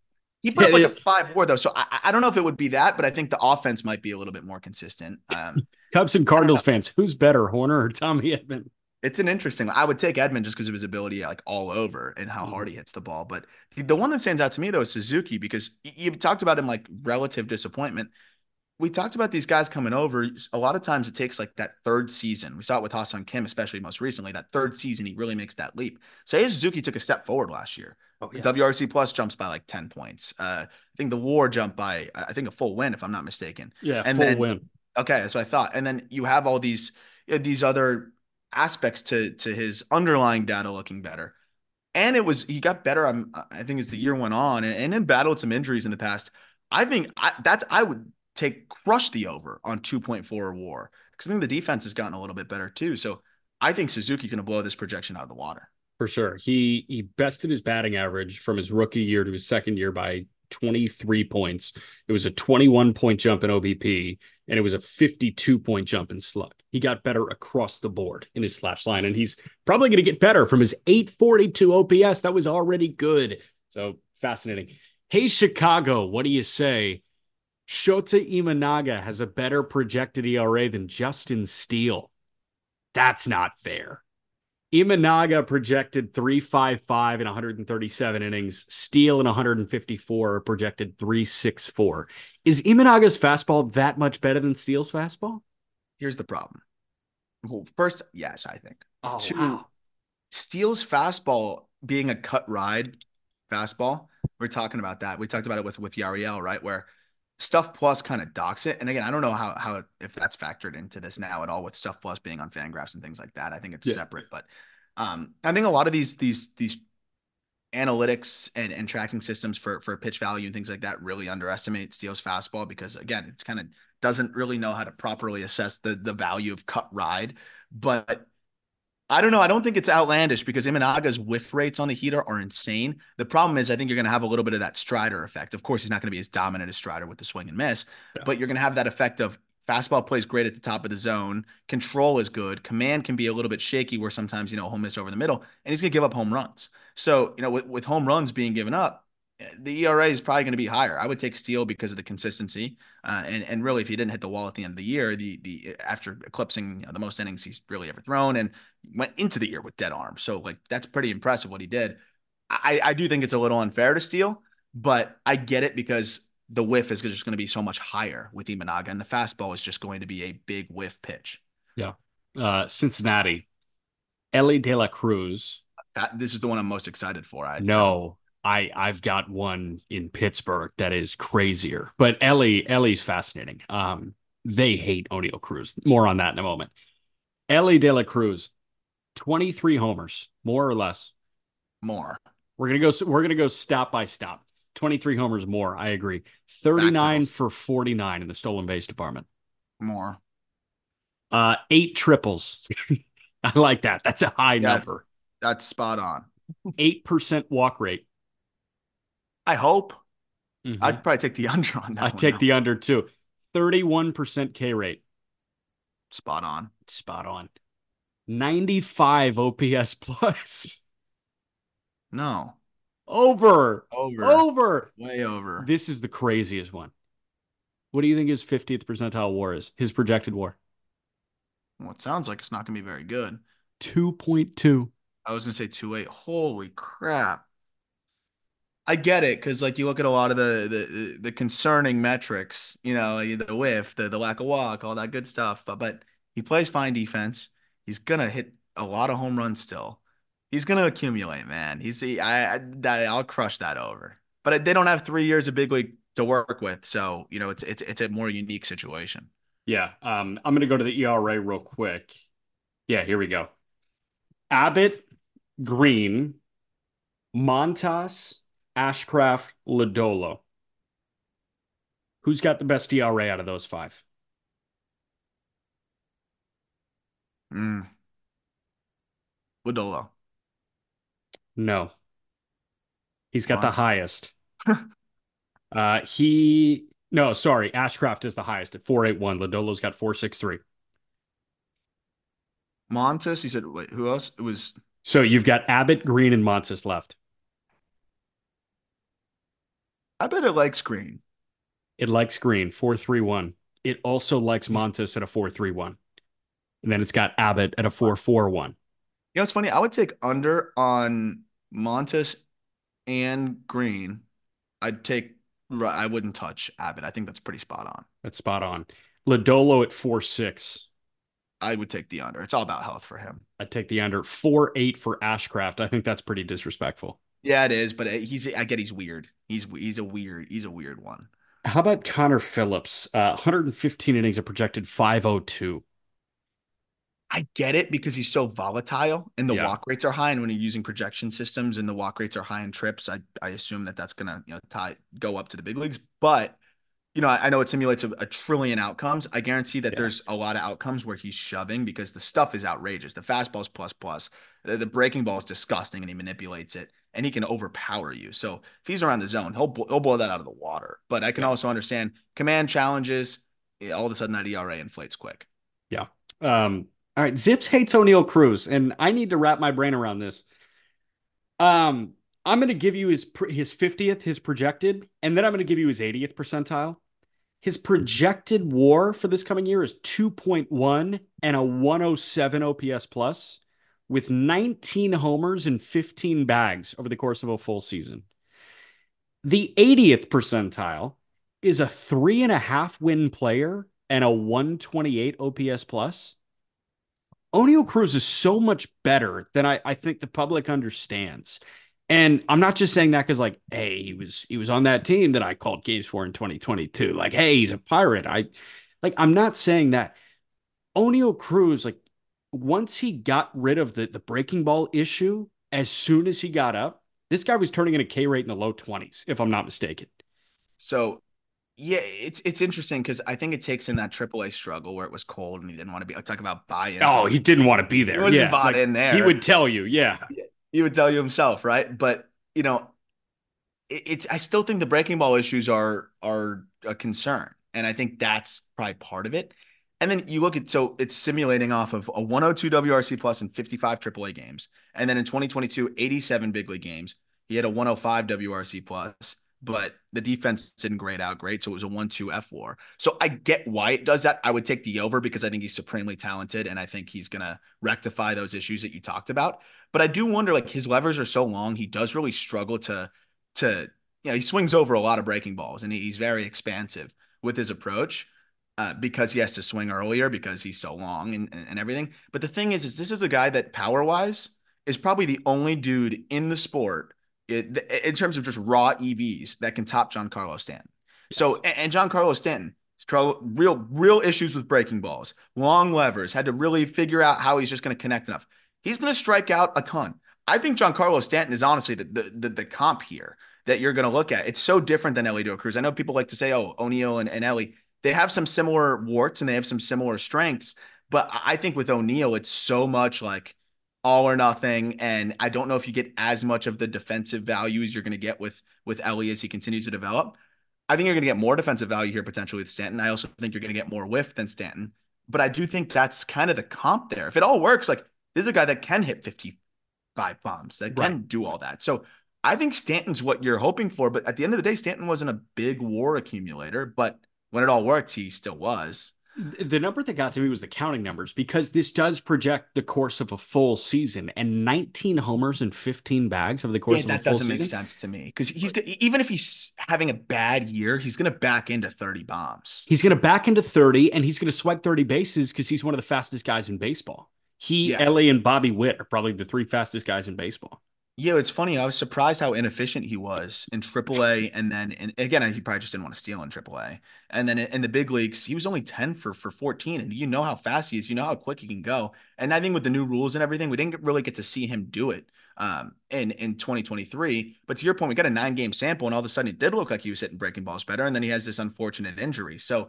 He put yeah, up like a five WAR though, so I, I don't know if it would be that, but I think the offense might be a little bit more consistent. Um, Cubs and Cardinals fans, who's better, Hoerner or Tommy Edman? It's an interesting. I would take Edman just because of his ability, like all over, and how hard mm-hmm. he hits the ball. But the one that stands out to me though is Suzuki because you talked about him like relative disappointment. We talked about these guys coming over. A lot of times it takes like that third season. We saw it with Ha-Seong Kim, especially most recently. That third season, he really makes that leap. Seiya Suzuki took a step forward last year. Oh, yeah. WRC plus jumps by like 10 points. Uh, I think the war jumped by, I think a full win, if I'm not mistaken. Yeah, and full then, win. Okay, that's what I thought. And then you have all these these other aspects to to his underlying data looking better. And it was he got better. I'm, I think as the year went on, and, and then battled some injuries in the past. I think I, that's I would take crush the over on 2.4 WAR because I think the defense has gotten a little bit better too. So I think Suzuki's going to blow this projection out of the water for sure. He he bested his batting average from his rookie year to his second year by 23 points. It was a 21 point jump in OBP and it was a 52 point jump in slug. He got better across the board in his slash line, and he's probably going to get better from his 842 OPS. That was already good. So fascinating. Hey, Chicago, what do you say? Shota Imanaga has a better projected ERA than Justin Steele. That's not fair. Imanaga projected 355 in 137 innings. Steele in 154 projected 364. Is Imanaga's fastball that much better than Steele's fastball? Here's the problem. Well, first, yes, I think. Oh, Two, wow. Steele's fastball being a cut ride fastball. We're talking about that. We talked about it with with Yariel, right? Where Stuff Plus kind of docks it. And again, I don't know how how if that's factored into this now at all with Stuff Plus being on Fangraphs and things like that. I think it's yeah. separate, but um, I think a lot of these these these analytics and, and tracking systems for for pitch value and things like that really underestimate Steele's fastball because again, it kind of doesn't really know how to properly assess the the value of cut ride. But I don't know. I don't think it's outlandish because Imanaga's whiff rates on the heater are insane. The problem is, I think you're going to have a little bit of that Strider effect. Of course, he's not going to be as dominant as Strider with the swing and miss, yeah. but you're going to have that effect of Fastball plays great at the top of the zone. Control is good. Command can be a little bit shaky where sometimes, you know, he'll miss over the middle and he's going to give up home runs. So, you know, with, with home runs being given up, the ERA is probably going to be higher. I would take Steele because of the consistency, uh, and and really, if he didn't hit the wall at the end of the year, the the after eclipsing you know, the most innings he's really ever thrown, and went into the year with dead arm, so like that's pretty impressive what he did. I I do think it's a little unfair to Steele, but I get it because the whiff is just going to be so much higher with Imanaga, and the fastball is just going to be a big whiff pitch. Yeah, uh, Cincinnati, Elly De La Cruz. That, this is the one I'm most excited for. I know I I've got one in Pittsburgh that is crazier. But Elly Elly's fascinating. Um, they hate Oneil Cruz. More on that in a moment. Elly De La Cruz, 23 homers, more or less. More. We're gonna go. We're gonna go stop by stop. 23 homers more. I agree. 39 for 49 in the stolen base department. More. Uh, eight triples. I like that. That's a high number. That's, that's spot on. Eight percent walk rate. I hope. Mm-hmm. I'd probably take the under on that. I'd take the under too. 31% K rate. Spot on. Spot on. 95 OPS plus. No. Over. Over. Over. Way over. This is the craziest one. What do you think his 50th percentile war is? His projected war? Well, it sounds like it's not going to be very good. 2.2. I was going to say 2.8. Holy crap. I get it because like you look at a lot of the the the concerning metrics, you know, the whiff, the the lack of walk, all that good stuff. But but he plays fine defense. He's gonna hit a lot of home runs still. He's gonna accumulate, man. He's I, I I'll crush that over. But they don't have three years of big league to work with, so you know it's it's it's a more unique situation. Yeah, um, I'm gonna go to the ERA real quick. Yeah, here we go. Abbott, Greene, Montas, Ashcraft, Lodolo. Who's got the best ERA out of those five? Mm. Lodolo. No. He's got the highest. uh he no, sorry, Ashcraft is the highest at 481. Lodolo's got 463. Montas, you said wait, who else? It was So you've got Abbott, Greene, and Montas left. I bet it likes Greene. It likes Greene, 431. It also likes Montas at a 431. And then it's got Abbott at a 441. You know, it's funny. I would take under on Montas and Greene. I'd take, I wouldn't touch Abbott. I think that's pretty spot on. That's spot on. Lodolo at 4 6. I would take the under. It's all about health for him. I'd take the under. 4 8 for Ashcraft. I think that's pretty disrespectful. Yeah, it is, but uh, he's I get he's weird. He's he's a weird he's a weird one. How about Connor Phillips? Uh, 115 innings, a projected 502. I get it because he's so volatile and the yeah. walk rates are high. And when you're using projection systems and the walk rates are high in trips, I, I assume that that's gonna you know tie go up to the big leagues. But you know, I, I know it simulates a, a, trillion outcomes. I guarantee that yeah. there's a lot of outcomes where he's shoving because the stuff is outrageous. The fastball's plus plus. The, the breaking ball is disgusting and he manipulates it and he can overpower you. So if he's around the zone, he'll he'll blow that out of the water. But I can yeah. also understand command challenges. All of a sudden, that ERA inflates quick. Yeah. Um. All right. ZiPS hates Oneil Cruz, and I need to wrap my brain around this. Um. I'm going to give you his his 50th, his projected, and then I'm going to give you his 80th percentile. His projected WAR for this coming year is 2.1 and a 107 OPS plus with 19 homers and 15 bags over the course of a full season. The 80th percentile is a three and a half win player and a 128 OPS plus. Oneil Cruz is so much better than I, I think the public understands. And I'm not just saying that because, like, hey, he was he was on that team that I called games for in 2022. Like, hey, he's a pirate. I like I'm not saying that. Oneil Cruz, like, once he got rid of the, the breaking ball issue, as soon as he got up, this guy was turning in a K rate in the low 20s, if I'm not mistaken. So yeah, it's it's interesting because I think it takes in that AAA struggle where it was cold and he didn't want to be. I Talk about buy-in. Oh, he didn't want to be there. He wasn't yeah, bought like, in there. He would tell you, yeah. He would tell you himself, right? But you know, it, it's I still think the breaking ball issues are are a concern And I think that's probably part of it. And then you look at so it's simulating off of a 102 WRC plus in 55 AAA games. And then in 2022, 87 big league games. He had a 105 WRC plus, but the defense didn't grade out great. So it was a 1 2 fWAR. So I get why it does that. I would take the over because I think he's supremely talented and I think he's going to rectify those issues that you talked about. But I do wonder like his levers are so long. He does really struggle to, to, you know, he swings over a lot of breaking balls and he's very expansive with his approach uh, because he has to swing earlier because he's so long and, and everything. But the thing is, is this is a guy that power wise is probably the only dude in the sport it, in terms of just raw EVs that can top Giancarlo Stanton. Yes. So and Giancarlo Stanton, real real issues with breaking balls, long levers, had to really figure out how he's just going to connect enough. He's going to strike out a ton. I think Giancarlo Stanton is honestly the the, the, the comp here that you're going to look at. It's so different than Elly De Cruz. I know people like to say, oh, Oneil and, and Elly they have some similar warts and they have some similar strengths. But I think with Oneil, it's so much like all or nothing. And I don't know if you get as much of the defensive value as you're going to get with with Elly as he continues to develop. I think you're going to get more defensive value here potentially with Stanton. I also think you're going to get more whiff than Stanton. But I do think that's kind of the comp there. If it all works, like this is a guy that can hit 55 bombs, that right. can do all that. So I think Stanton's what you're hoping for. But at the end of the day, Stanton wasn't a big war accumulator. But when it all worked, he still was. The number that got to me was the counting numbers because this does project the course of a full season and 19 homers and 15 bags over the course yeah, of a full season. That doesn't make sense to me because he's even if he's having a bad year, he's going to back into 30 bombs. He's going to back into 30 and he's going to swipe 30 bases because he's one of the fastest guys in baseball. He, yeah. Elly, and Bobby Witt are probably the three fastest guys in baseball. Yeah, it's funny. I was surprised how inefficient he was in AAA, and then and again, he probably just didn't want to steal in AAA. And then in the big leagues, he was only ten for for fourteen, and you know how fast he is. You know how quick he can go. And I think with the new rules and everything, we didn't really get to see him do it um, in in 2023. But to your point, we got a nine game sample, and all of a sudden, it did look like he was hitting breaking balls better. And then he has this unfortunate injury. So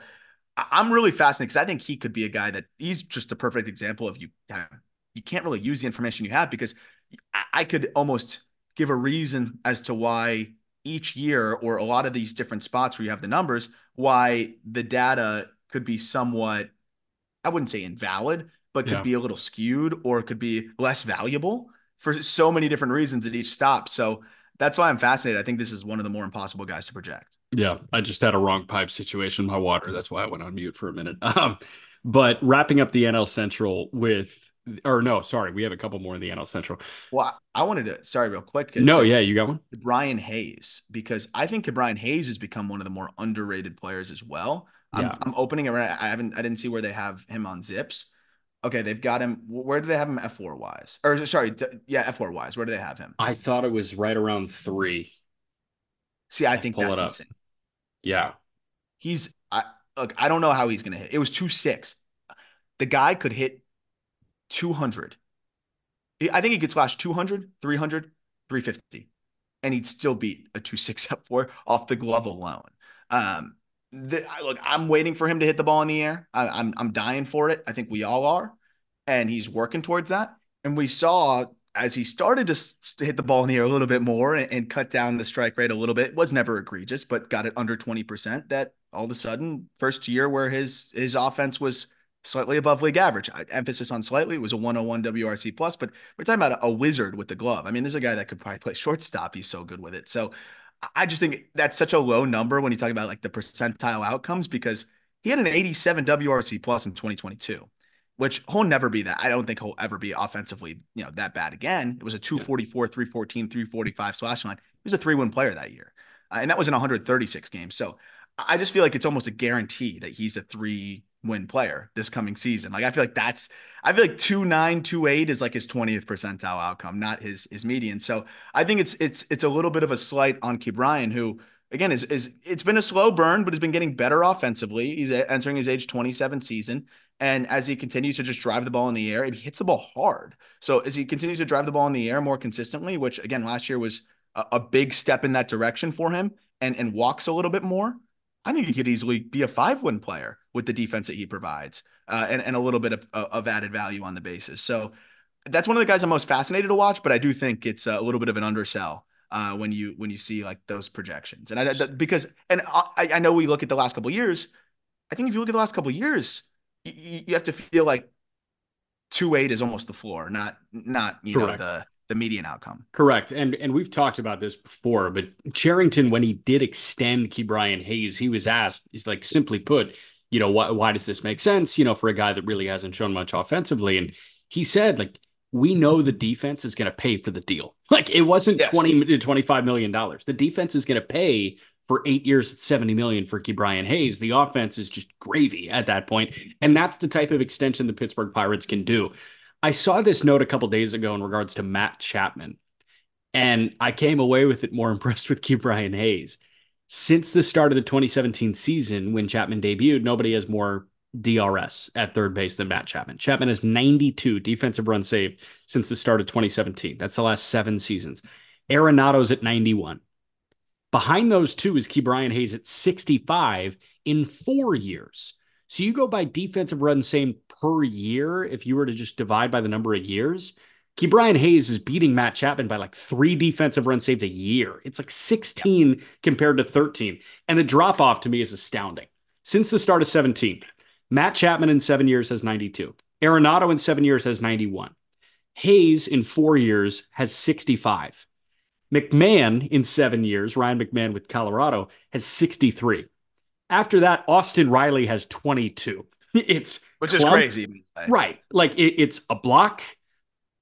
I'm really fascinated because I think he could be a guy that he's just a perfect example of you. You can't really use the information you have because I could almost give a reason as to why each year or a lot of these different spots where you have the numbers, why the data could be somewhat, I wouldn't say invalid, but could yeah. be a little skewed or could be less valuable for so many different reasons at each stop. So that's why I'm fascinated. I think this is one of the more impossible guys to project. Yeah, I just had a wrong pipe situation in my water. That's why I went on mute for a minute. Um, but wrapping up the NL Central with or no, sorry, we have a couple more in the NL Central. Well, I wanted to sorry, real quick. No, yeah, you got one. Brian Hayes, because I think Brian Hayes has become one of the more underrated players as well. I'm, yeah. I'm opening it right. I haven't, I didn't see where they have him on ZiPS. Okay, they've got him. Where do they have him F4 wise? Or sorry, yeah, F4 wise. Where do they have him? I thought it was right around three. See, I think Pull that's insane. Yeah, he's. I look. I don't know how he's gonna hit. It was two six. The guy could hit 200. I think he could slash 200, 300, 350, and he'd still beat a 2-6 up four off the glove alone. Um, the, look, I'm waiting for him to hit the ball in the air. I, I'm I'm dying for it. I think we all are, and he's working towards that. And we saw as he started to, hit the ball in the air a little bit more and, and, cut down the strike rate a little bit. Was never egregious, but got it under 20%. That all of a sudden, first year where his his offense was slightly above league average. Emphasis on slightly. It was a 101 WRC plus, but we're talking about a, wizard with the glove. I mean, this is a guy that could probably play shortstop. He's so good with it. So I just think that's such a low number when you talk about like the percentile outcomes because he had an 87 WRC plus in 2022, which he'll never be that. I don't think he'll ever be offensively, you know, that bad again. It was a 244, 314, 345 slash line. He was a three win player that year. Uh, and that was in 136 games. So I just feel like it's almost a guarantee that he's a three win player this coming season. Like I feel like that's I feel like two nine two eight is like his 20th percentile outcome, not his his median. So I think it's it's it's a little bit of a slight on Key Ke'Bryan, who again is is it's been a slow burn, but he's been getting better offensively. He's entering his age 27 season. And as he continues to just drive the ball in the air, he hits the ball hard. So as he continues to drive the ball in the air more consistently, which again last year was a, a big step in that direction for him, and and walks a little bit more, I think he could easily be a five win player with the defense that he provides uh, and, and a little bit of, of added value on the basis. So that's one of the guys I'm most fascinated to watch, but I do think it's a little bit of an undersell uh, when you when you see like those projections. And I because and I, I know we look at the last couple years, I think if you look at the last couple years, you, you have to feel like two eight is almost the floor, not not you Correct. know the median outcome. Correct. And and we've talked about this before, but Cherington, when he did extend Ke'Bryan Hayes, he was asked, he's like, simply put, you know, why why does this make sense? You know, for a guy that really hasn't shown much offensively. And he said, like, we know the defense is going to pay for the deal. Like it wasn't yes. 20 to 25 million dollars. The defense is going to pay for eight years at 70 million for Ke'Bryan Hayes. The offense is just gravy at that point. And that's the type of extension the Pittsburgh Pirates can do. I saw this note a couple days ago in regards to Matt Chapman, and I came away with it more impressed with Ke'Bryan Hayes. Since the start of the 2017 season, when Chapman debuted, nobody has more DRS at third base than Matt Chapman. Chapman has 92 defensive runs saved since the start of 2017. That's the last seven seasons. Arenado's at 91. Behind those two is Ke'Bryan Hayes at 65 in four years. So you go by defensive run saved per year. If you were to just divide by the number of years, Ke'Bryan Hayes is beating Matt Chapman by like three defensive runs saved a year. It's like 16 compared to 13. And the drop off to me is astounding. Since the start of 17, Matt Chapman in seven years has 92. Arenado in seven years has 91. Hayes in four years has 65. McMahon in seven years, Ryan McMahon with Colorado, has 63. After that, Austin Riley has 22. It's which is crazy, right? Like it, it's a block,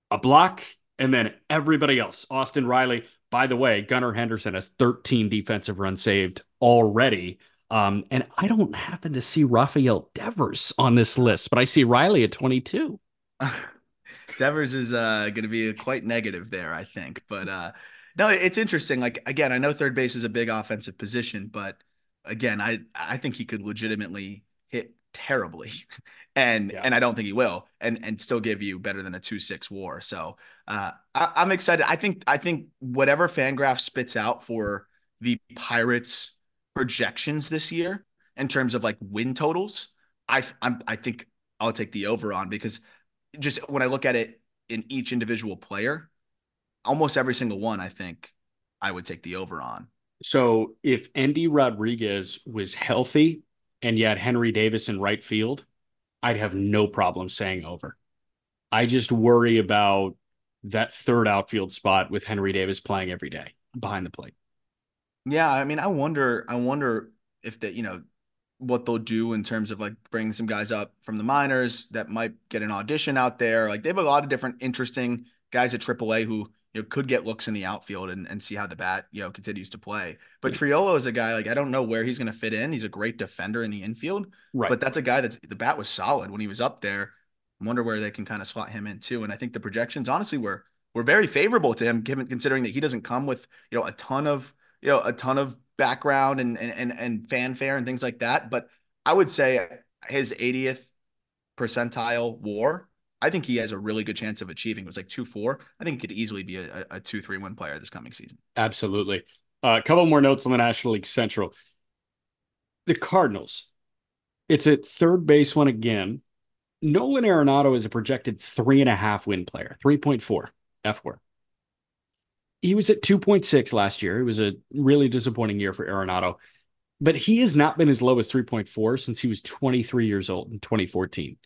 a block, and then everybody else. Austin Riley. By the way, Gunnar Henderson has 13 defensive runs saved already. Um, and I don't happen to see Rafael Devers on this list, but I see Riley at 22. Devers is uh, going to be quite negative there, I think. But uh, no, it's interesting. Like again, I know third base is a big offensive position, but again, I I think he could legitimately hit terribly, and yeah. and I don't think he will, and and still give you better than a two six WAR. So uh, I, am excited. I think I think whatever Fangraph spits out for the Pirates projections this year in terms of like win totals, I I'm, I think I'll take the over on because just when I look at it in each individual player, almost every single one, I think I would take the over on. So if Endy Rodriguez was healthy and had Henry Davis in right field, I'd have no problem saying over. I just worry about that third outfield spot with Henry Davis playing every day behind the plate. Yeah, I mean, I wonder, I wonder if that, you know, what they'll do in terms of like bringing some guys up from the minors that might get an audition out there. Like they have a lot of different interesting guys at AAA who you know, could get looks in the outfield and, and see how the bat, you know, continues to play. But Triolo is a guy like I don't know where he's going to fit in. He's a great defender in the infield, right? But that's a guy that's the bat was solid when he was up there. I wonder where they can kind of slot him in too. And I think the projections, honestly, were were very favorable to him, given considering that he doesn't come with you know a ton of you know a ton of background and and and, and fanfare and things like that. But I would say his 80th percentile WAR I think he has a really good chance of achieving. It was like two four. I think he could easily be a, a two three one player this coming season. Absolutely. Uh, a couple more notes on the National League Central. The Cardinals. It's at third base one again. Nolan Arenado is a projected three and a half win player, 3.4 F WAR. He was at 2.6 last year. It was a really disappointing year for Arenado, but he has not been as low as 3.4 since he was 23 years old in 2014.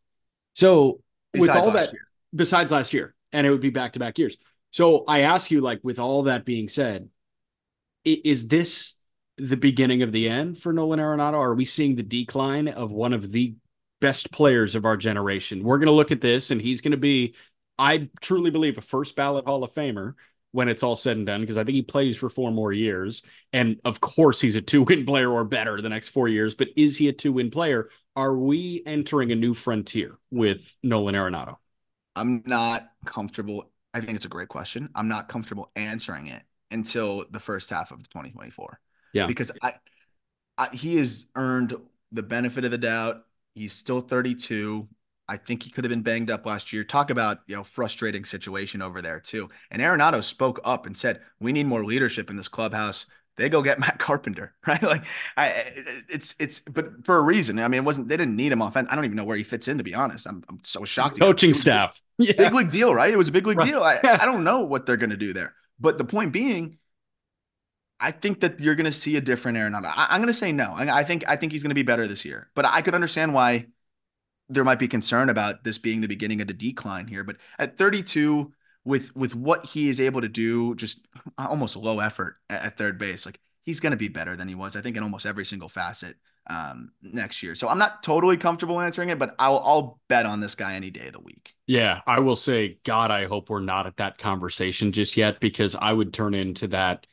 So with all that year. besides last year, and it would be back to back years. So I ask you, like, with all that being said, is this the beginning of the end for Nolan Arenado? Are we seeing the decline of one of the best players of our generation? We're going to look at this, and he's going to be, I truly believe, a first ballot Hall of Famer when it's all said and done, because I think he plays for four more years. And of course, he's a two win player or better the next four years. But is he a two win player? Are we entering a new frontier with Nolan Arenado? I'm not comfortable. I think it's a great question. I'm not comfortable answering it until the first half of 2024. Yeah. Because I, I he has earned the benefit of the doubt. He's still 32. I think he could have been banged up last year. Talk about you know frustrating situation over there too. And Arenado spoke up and said, "We need more leadership in this clubhouse." They go get Matt Carpenter, right? Like, I, it's it's, but for a reason. I mean, it wasn't they didn't need him off. I don't even know where he fits in, to be honest. I'm, I'm so shocked. Coaching staff, yeah. big league deal, right? It was a big league right. deal. I, I don't know what they're gonna do there, but the point being, I think that you're going to see a different Arenado. I, am going to say no. I, I, think I think he's going to be better this year. But I could understand why there might be concern about this being the beginning of the decline here. But at 32, with with what he is able to do, just almost low effort at, at third base, like he's going to be better than he was. I think in almost every single facet um, next year. So I'm not totally comfortable answering it, but I'll I'll bet on this guy any day of the week. Yeah, I will say, God, I hope we're not at that conversation just yet because I would turn into that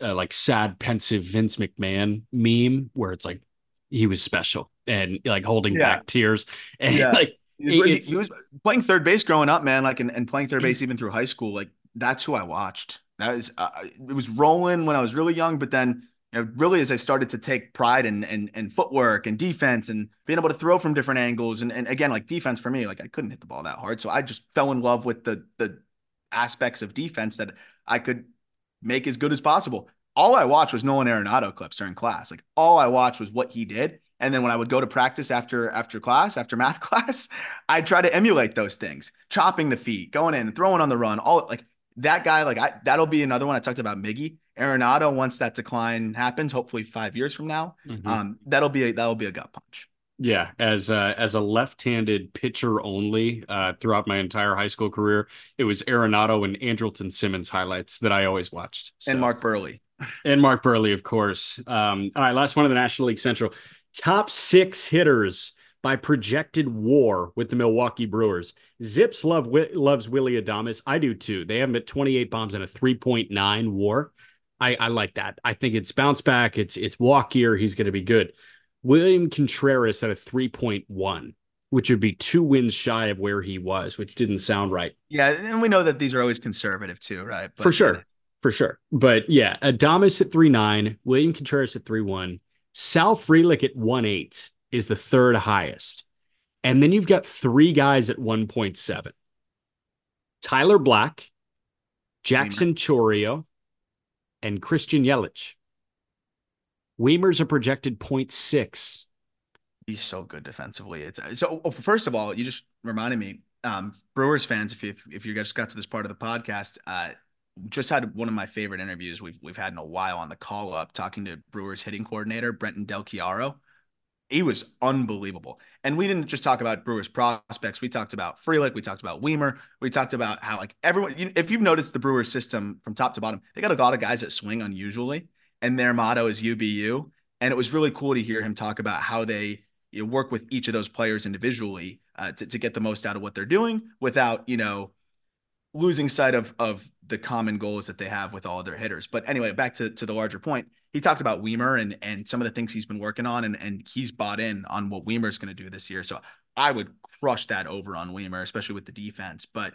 uh, like sad, pensive Vince McMahon meme where it's like he was special and like holding yeah. back tears and yeah. like he was, he was, playing third base growing up, man. Like and, and playing third base even through high school. Like that's who I watched. That is uh, it was rolling when I was really young, but then you know, really as I started to take pride in and and footwork and defense and being able to throw from different angles and and again like defense for me like I couldn't hit the ball that hard so I just fell in love with the the aspects of defense that I could make as good as possible. All I watched was Nolan Arenado clips during class. Like all I watched was what he did. And then when I would go to practice after after class, after math class, I'd try to emulate those things, chopping the feet, going in, throwing on the run, all like that guy. Like I, that'll be another one I talked about. Miggy Arenado, once that decline happens, hopefully five years from now, mm-hmm. um, that'll be a, that'll be a gut punch. Yeah, as a, as a left-handed pitcher only uh, throughout my entire high school career, it was Arenado and Andrelton Simmons highlights that I always watched. So. And Mark Buehrle, And Mark Buehrle, of course. Um, all right, last one of the National League Central. Top six hitters by projected WAR with the Milwaukee Brewers. ZiPS love loves Willy Adames. I do too. They have him at 28 bombs and a 3.9 WAR. I, I like that. I think it's bounce back. It's it's walkier. He's going to be good. William Contreras at a 3.1, which would be two wins shy of where he was, which didn't sound right. Yeah, and we know that these are always conservative too, right? But, For sure. Yeah. For sure. But yeah, Adames at 3.9, William Contreras at 3.1, Sal Frelick at 1.8 is the third highest. And then you've got three guys at 1.7. Tyler Black, Jackson Chourio, and Christian Yelich. Wiemer's a projected 0.6. He's so good defensively. It's so oh, first of all, you just reminded me, um, Brewers fans, if you if you guys got to this part of the podcast, uh, just had one of my favorite interviews we've we've had in a while on the call up talking to Brewers hitting coordinator Brenton Del Chiaro. He was unbelievable. And we didn't just talk about Brewers prospects. We talked about Frelick. We talked about Wiemer. We talked about how like everyone, if you've noticed the Brewers system from top to bottom, they got a lot of guys that swing unusually and their motto is UBU. And it was really cool to hear him talk about how they you know, work with each of those players individually uh, to, to get the most out of what they're doing without, you know, losing sight of of the common goals that they have with all their hitters. But anyway, back to, to the larger point, he talked about Wiemer and and some of the things he's been working on, and and he's bought in on what Wiemer's going to do this year. So I would crush that over on Wiemer, especially with the defense. But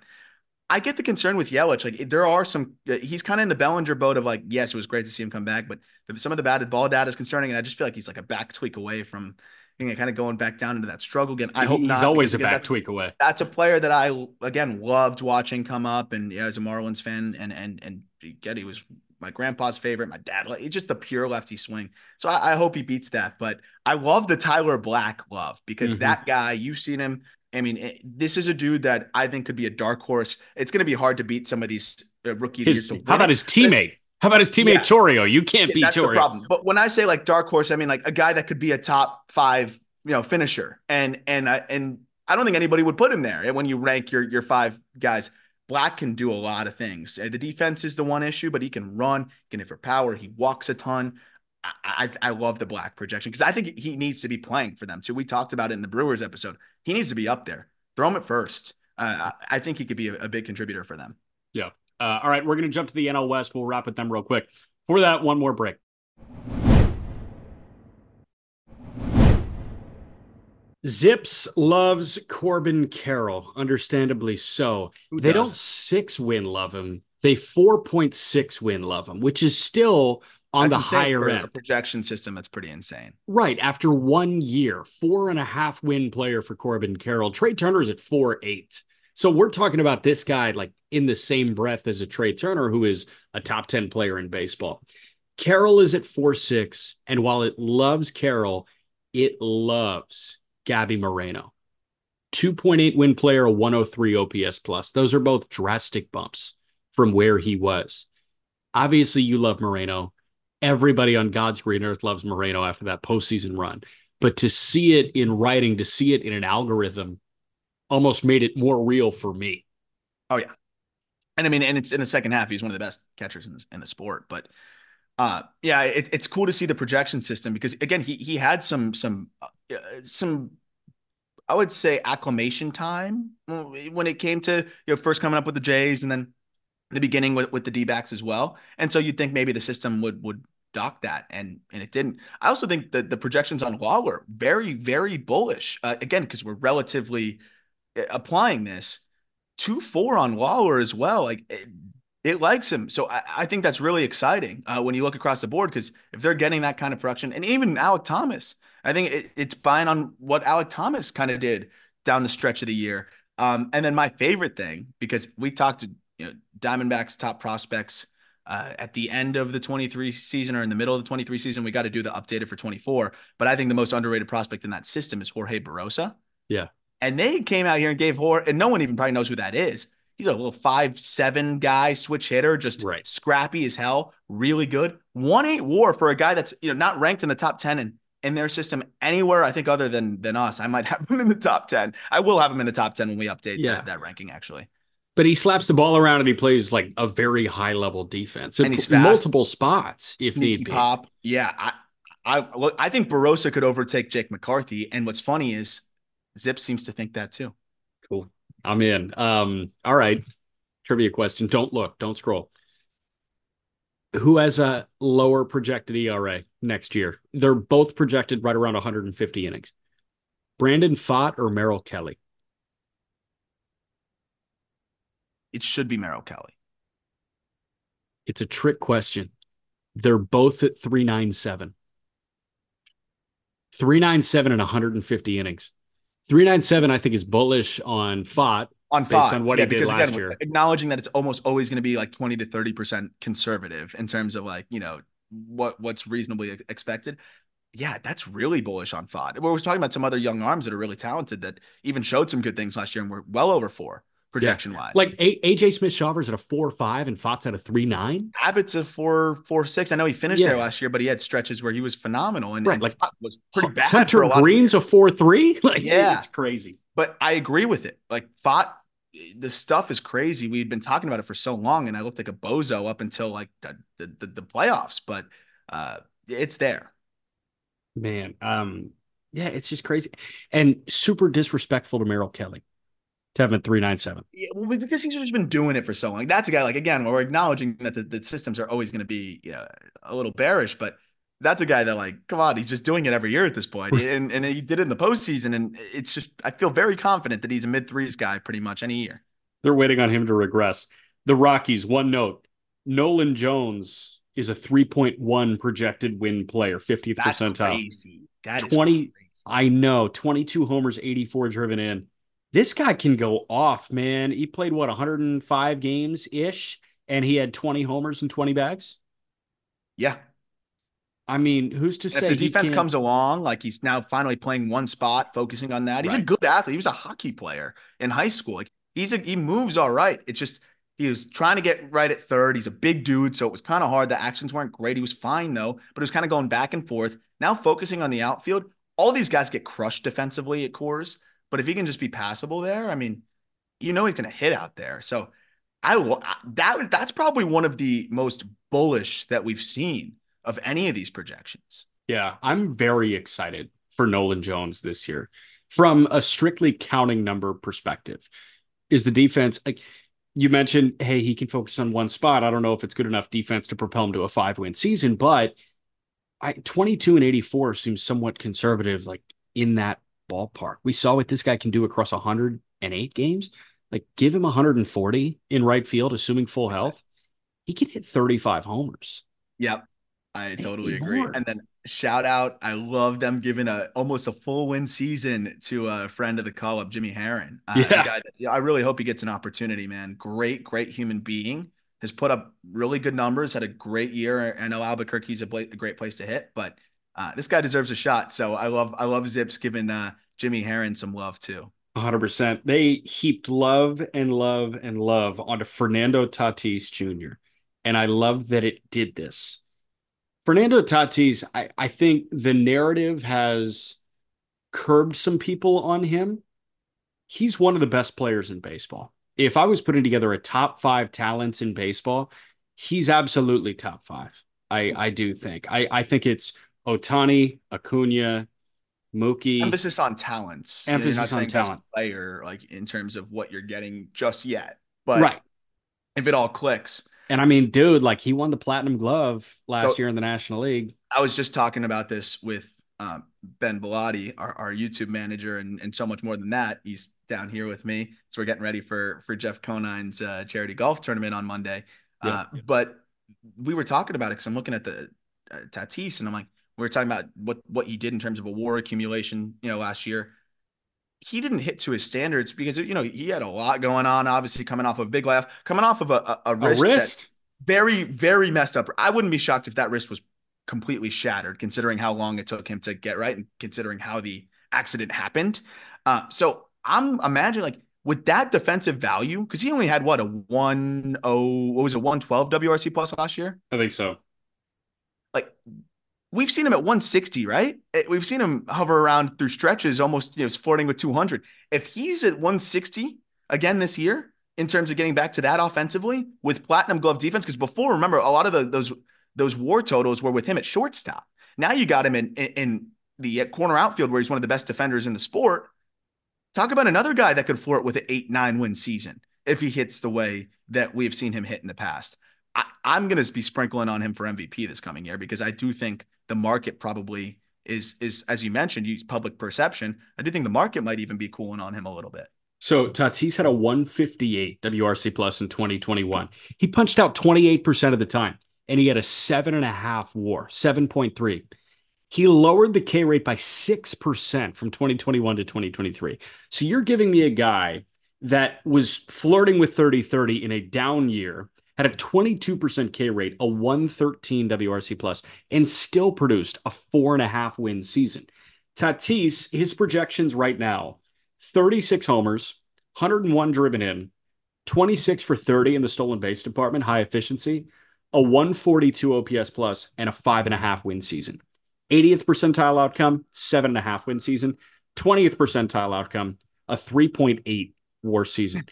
I get the concern with Yelich. Like there are some, uh, he's kind of in the Bellinger boat of like, yes, it was great to see him come back, but some of the batted ball data is concerning, and I just feel like he's like a back tweak away from know, kind of going back down into that struggle again. I hope he's not, always a back tweak away. That's a player that I again loved watching come up, and yeah, as a Marlins fan, and and and get he was my grandpa's favorite, my dad. It's just the pure lefty swing. So I, I, hope he beats that. But I love the Tyler Black love because mm-hmm. that guy, you've seen him. I mean, it, this is a dude that I think could be a dark horse. It's going to be hard to beat some of these uh, rookie his, How about his teammate? How about his teammate yeah. You can't yeah, beat that's. The problem. But when I say like dark horse, I mean like a guy that could be a top five you know, finisher. And and I and I don't think anybody would put him there when you rank your your five guys. Black can do a lot of things. The defense is the one issue, but he can run, he can hit for power. He walks a ton. I, I, I love the Black projection because I think he needs to be playing for them too. We talked about it in the Brewers episode. He needs to be up there. Throw him at first. Uh, I think he could be a, a big contributor for them. Yeah. Uh, all right, we're going to jump to the NL West. We'll wrap with them real quick. For that, one more break. Zips loves Corbin Carroll, understandably so. Who they does? don't six win love him. They 4.6 win love him, which is still on that's the higher end. projection system, that's pretty insane. Right. After one year, four and a half win player for Corbin Carroll. Trea Turner is at four eight. So we're talking about this guy like in the same breath as a Trea Turner, who is a top 10 player in baseball. Carroll is at four six, and while it loves Carroll, it loves Gabby Moreno. 2.8 win player, a 103 OPS plus. Those are both drastic bumps from where he was. Obviously, you love Moreno. everybody on God's green earth loves Moreno after that postseason run. But to see it in writing, to see it in an algorithm, almost made it more real for me. Oh yeah, and I mean, and it's in the second half. He's one of the best catchers in the, in the sport. But uh, yeah, it, it's cool to see the projection system because again, he he had some some uh, some I would say acclimation time when it came to you know first coming up with the Jays and then the beginning with, with the D backs as well. And so you'd think maybe the system would would dock that and and it didn't. I also think that the projections on Lawlar very very bullish uh, again because we're relatively applying this two four on Lawlar as well. Like it, it likes him, so I, I, think that's really exciting uh, when you look across the board because if they're getting that kind of production and even Alek Thomas, I think it, it's buying on what Alek Thomas kind of did down the stretch of the year. Um, and then my favorite thing because we talked to you know Diamondbacks top prospects uh, at the end of the 23 season or in the middle of the 23 season. We got to do the updated for 24. But I think the most underrated prospect in that system is Jorge Barrosa. Yeah. And they came out here and gave Jorge, and no one even probably knows who that is. He's a little five seven guy, switch hitter, just right. scrappy as hell, really good. One eight WAR for a guy that's you know not ranked in the top ten in, in their system anywhere. I think other than than us, I might have him in the top ten. I will have him in the top ten when we update yeah. that, that ranking actually but he slaps the ball around and he plays like a very high level defense and he's multiple spots if Sneaky need be. Pop, yeah. I, I look, I think Barrosa could overtake Jake McCarthy, and what's funny is Zip seems to think that too. Cool, I'm in. Um, all right, trivia question. Don't look, don't scroll. Who has a lower projected ERA next year? They're both projected right around 150 innings. Brandon Pfaadt or Merrill Kelly? it should be Merrill Kelly. It's a trick question. They're both at 397. 397 and 150 innings. 397, I think, is bullish on Pfaadt. On Pfaadt. on what yeah, he did last again, year. Acknowledging that it's almost always going to be like 20 to 30% conservative in terms of like, you know, what what's reasonably expected. Yeah, that's really bullish on Pfaadt. We're talking about some other young arms that are really talented that even showed some good things last year and were well over four projection yeah. wise. Like a- AJ Smith Shawver's at a four five and Pfaadt's at a three nine. Abbott's a four four six. I know he finished yeah. there last year, but he had stretches where he was phenomenal and, right, and like was pretty bad. Hunter a Greene's a four three. Like yeah, it's crazy. But I agree with it. Like Pfaadt, the stuff is crazy. We'd been talking about it for so long, and I looked like a bozo up until like the the, the playoffs. But uh, it's there. Man, um, yeah, it's just crazy and super disrespectful to Merrill Kelly have him at 397. Yeah, well, because he's just been doing it for so long. That's a guy, like, again, we're acknowledging that the, the systems are always going to be you know, a little bearish, but that's a guy that, like, come on, he's just doing it every year at this and, and he did it in the postseason. And it's just, I feel very confident that he's a mid threes guy pretty much any year. They're waiting on him to regress. The Rockies, one note Nolan Jones is a 3.1 projected win player, 50th that's percentile. Crazy. That 20, I know, 22 homers, 84 driven in this guy can go off, man. He played what 105 games ish, and he had 20 homers and 20 bags. Yeah. I mean, who's to say if the defense comes along, like he's now finally playing one spot, focusing on that. He's right. a good athlete. He was a hockey player in high school. Like he's a, he moves all right. It's just he was trying to get right at third. He's a big dude, so it was kind of hard. The actions weren't great. He was fine though, but it was kind of going back and forth. Now focusing on the outfield, all these guys get crushed defensively at Coors. But if he can just be passable there, I mean, you know he's going to hit out there. So I will that that's probably one of the most bullish that we've seen of any of these projections. Yeah, I'm very excited for Nolan Jones this year. From a strictly counting number perspective, is the defense like you mentioned, hey, he can focus on one spot. I don't know if it's good enough defense to propel him to a five win season, but I 22 and 84 seems somewhat conservative, like in that ballpark. We saw what this guy can do across 108 games. Like, give him 140 in right field, assuming full health. He can hit 35 homers. Yep. I totally agree. More. And then shout out, I love them giving a almost a full win season to a friend of the call up, Jimmy Herron. Uh, yeah. That, I really hope he gets an opportunity, man. Great, great human being. Has put up really good numbers, had a great year. I know Albuquerque's a, a great place to hit, but uh, this guy deserves a shot. So I love I love ZiPS giving uh, Jimmy Herron some love too. 100%. They heaped love and love and love onto Fernando Tatis Jr. And I love that it did this. Fernando Tatis, I, I think the narrative has curbed some people on him. He's one of the best players in baseball. If I was putting together a top five talents in baseball, he's absolutely top five. I, I do think. I, I think it's Ohtani, Acuna, Mookie. Emphasis on talents. Emphasis on talent. Player, like in terms of what you're getting just yet. But right. if it all clicks. And I mean, dude, like he won the platinum glove last so, year in the National League. I was just talking about this with um, Ben Bilotti, our, our YouTube manager, and, and so much more than that. He's down here with me. So we're getting ready for for Jeff Conine's uh, charity golf tournament on Monday. Uh, But we were talking about it because I'm looking at the uh, Tatis, and I'm like, we were talking about what what he did in terms of a WAR accumulation, you know, last year. He didn't hit to his standards because you know he had a lot going on. Obviously, coming off of a big laugh, coming off of a, a, a wrist, a wrist? very very messed up. I wouldn't be shocked if that wrist was completely shattered, considering how long it took him to get right and considering how the accident happened. Uh, so I'm imagining like with that defensive value, because he only had what a one oh what was it, 112 WRC plus last year? I think so. Like we've seen him at 160, right? Eh, we've seen him hover around through stretches, almost you know, flirting with 200. If he's at 160 again this year, in terms of getting back to that offensively with platinum glove defense, because before, remember, a lot of the, those those war totals were with him at shortstop. Now you got him in, in, in the corner outfield where he's one of the best defenders in the sport. Talk about another guy that could flirt with an eight, nine win season if he hits the way that we've seen him hit in the past. I, am going to be sprinkling on him for MVP this coming year because I do think the market probably is, is as you mentioned, public perception. I do think the market might even be cooling on him a little bit. So Tatis had a 158 WRC plus in 2021. He punched out 28% of the time and he had a seven and a half war, 7.3. He lowered the K rate by 6% from 2021 to 2023. So you're giving me a guy that was flirting with 30 30 in a down year, had a 22% K rate, a 113 WRC plus, and still produced a four and a half win season. Tatis, his projections right now 36 homers, 101 driven in, 26 for 30 in the stolen base department, high efficiency, a 142 OPS plus, and a five and a half win season. 80th percentile outcome, seven and a half win season. 20th percentile outcome, a 3.8 war season.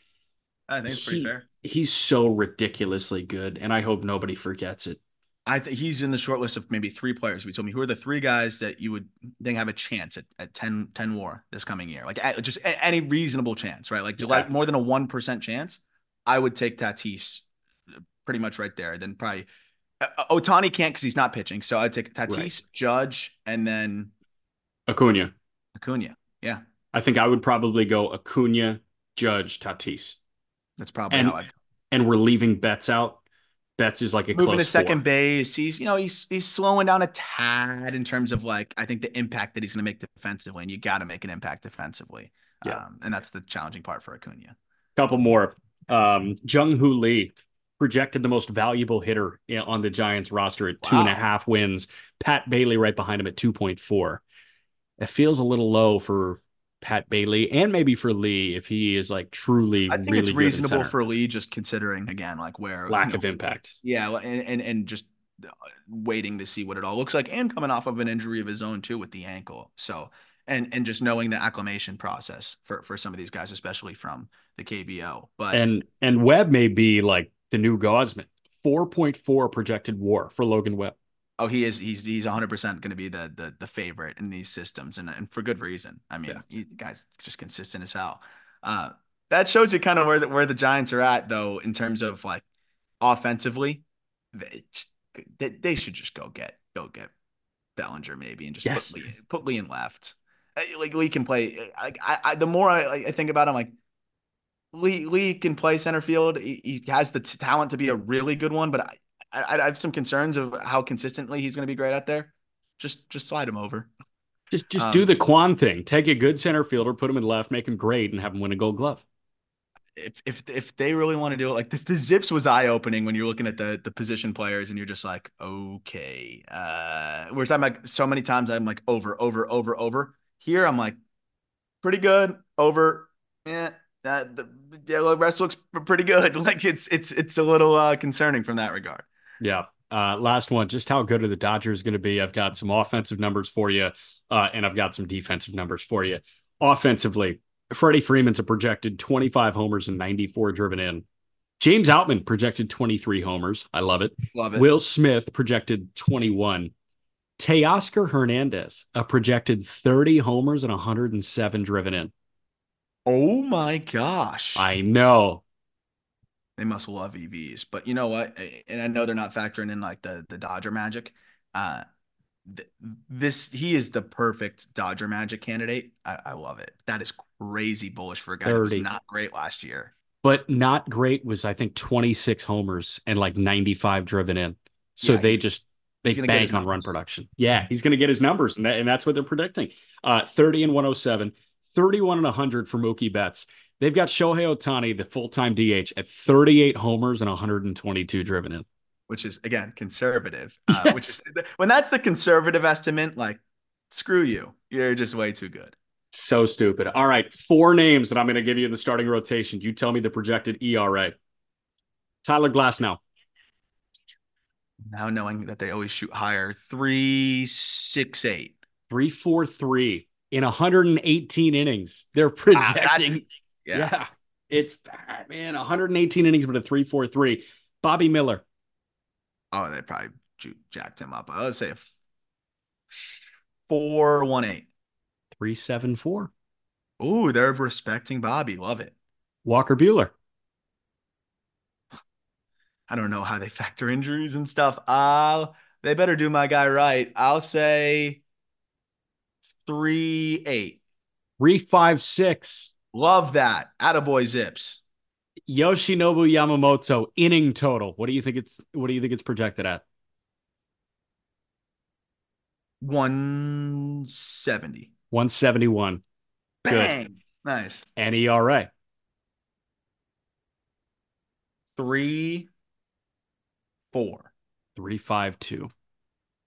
I think it's pretty fair. He's so ridiculously good, and I hope nobody forgets it. I think he's in the short list of maybe three players. We told me who are the three guys that you would think have a chance at, at 10, 10 war this coming year, like just any reasonable chance, right? Like, yeah. like more than a 1% chance. I would take Tatis pretty much right there. Then probably uh, uh Ohtani can't because he's not pitching. So I'd take Tatis, right. Judge, and then Acuna. Acuna. Yeah. I think I would probably go Acuna, Judge, Tatis. That's probably and, how I'd And we're leaving Betts out. Betts is like a moving to second four. base. He's you know he's he's slowing down a tad in terms of like I think the impact that he's going to make defensively, and you got to make an impact defensively. Yeah. Um, and that's the challenging part for Acuna. Couple more. Um, Jung Hoo Lee projected the most valuable hitter on the Giants roster at two wow. and a half wins. Pat Bailey right behind him at 2.4. It feels a little low for Pat Bailey and maybe for Lee if he is like truly. I think really it's reasonable for Lee just considering again like where lack you know, of impact. Yeah, and, and and just uh, waiting to see what it all looks like and coming off of an injury of his own too with the ankle. So and and just knowing the acclimation process for for some of these guys, especially from the KBO. But and and Webb may be like the new Gausman. 4.4 projected war for Logan Webb. Oh, he is. He's he's 100 percent going to be the, the the favorite in these systems, and and for good reason. I mean, yeah. he, the guy's just consistent as hell. Uh, that shows you kind of where the, where the Giants are at, though, in terms of like offensively. They, they, they should just go get go get Bellinger maybe and just yes. put Lee put Lee in left. Like Lee can play. Like I, I the more I, I think about him, like Lee Lee can play center field. He, he has the t- talent to be a really good one, but I, I, I have some concerns of how consistently he's going to be great out there. Just just slide him over. Just just um, do the Kwan thing. Take a good center fielder, put him in left, make him great, and have him win a Gold Glove. If if if they really want to do it, like this, the ZiPS was eye opening when you're looking at the the position players, and you're just like, okay. Uh, whereas I'm like so many times I'm like over over over over. Here I'm like pretty good over. Yeah, uh, the the rest looks pretty good. Like it's it's it's a little uh, concerning from that regard. Yeah. Uh, last one, just how good are the Dodgers going to be? I've got some offensive numbers for you, uh, and I've got some defensive numbers for you. Offensively, Freddie Freeman's a projected 25 homers and 94 driven in. James Outman projected 23 homers. I love it. Love it. Will Smith projected 21. Teoscar Hernandez, a projected 30 homers and 107 driven in. oh my gosh. I know. They must love EVs. But you know what? And I know they're not factoring in like the the Dodger magic. Uh th- this he is the perfect Dodger magic candidate. I, I love it. That is crazy bullish for a guy that was not great last year. But not great was, I think, 26 homers and like 95 driven in. So Yeah, they just they he's gonna get bank on run production. Yeah, he's going to get his numbers, and, that, and that's what they're predicting. Uh, 30 and 107, 31 and 100 for Mookie Betts. They've got Shohei Ohtani, the full time DH, at 38 homers and 122 driven in. which is again conservative. Uh, Which is, when that's the conservative estimate, like screw you, you're just way too good. So stupid. All right, four names that I'm going to give you in the starting rotation. You tell me the projected ERA. Tyler Glasnow. Now knowing that they always shoot higher, three six eight. 343 in 118 innings. They're projecting. Yeah. yeah. it's bad, man. 118 innings, but a 343. Bobby Miller. Oh, they probably jacked him up. I would say a f- four one eight. 374. Ooh, they're respecting Bobby. Love it. Walker Buehler. I don't know how they factor injuries and stuff. I'll they better do my guy right. I'll say three eight. 356. Love that. Attaboy ZiPS. Yoshinobu Yamamoto inning total. What do you think it's what do you think it's projected at? 170. 171. Good. Bang. Nice. And ERA. Three, four. 352.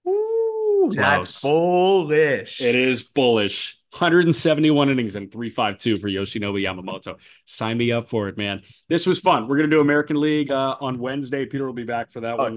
Ooh, that's bullish. It is bullish. 171 innings and 352 for Yoshinobu Yamamoto. Sign me up for it, man. This was fun. We're going to do American League uh, on Wednesday. Peter will be back for that Oh, one.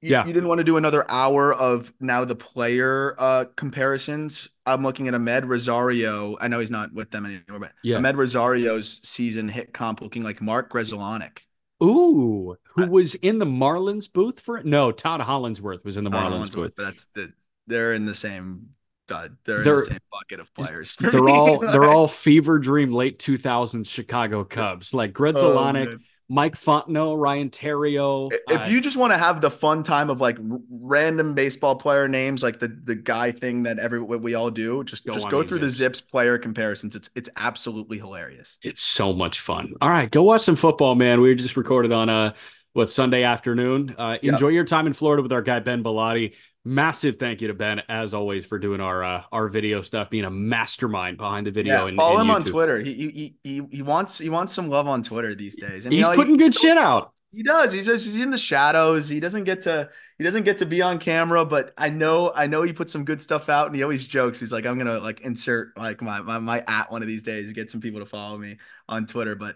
You, Yeah. you didn't want to do another hour of now the player uh comparisons. I'm looking at Amed Rosario. I know he's not with them anymore, but Yeah. Amed Rosario's season hit comp looking like Mark Grudzielanek. Ooh, who I- was in the Marlins booth for it? No, Todd Hollandsworth was in the Marlins what's booth. but that's the they're in the same uh, they're, in They're- the same bucket of players. They're all they're all fever dream late 2000s Chicago Cubs like Greg Grudzielanek, man. Mike Fontenot, Ryan Theriot. If uh, you just want to have the fun time of like random baseball player names, like the the guy thing that every we all do, just Go just go through the ZiPS. ZiPS player comparisons. It's it's absolutely hilarious. It's so much fun. All right, go watch some football, man. We just recorded on uh what Sunday afternoon. Uh Yeah. enjoy your time in Florida with our guy Ben Bilotti. Massive thank you to Ben as always for doing our uh our video stuff, being a mastermind behind the video Yeah, and follow and him on Twitter. He, he he he wants he wants some love on Twitter these days. And you He's know, he- putting good shit out. He does. He's just he's in the shadows. He doesn't get to he doesn't get to be on camera, but I know I know he puts some good stuff out and he always jokes. He's like, I'm gonna like insert like my my, my at one of these days to get some people to follow me on Twitter. But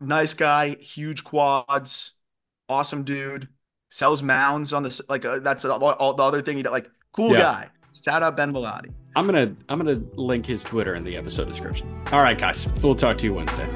nice guy, huge quads, awesome dude, sells mounds on this like uh, that's all, all the other thing he. Like cool Yeah. guy. Shout out Ben Bilotti. I'm gonna I'm gonna link his Twitter in the episode description. All right, guys. We'll talk to you Wednesday.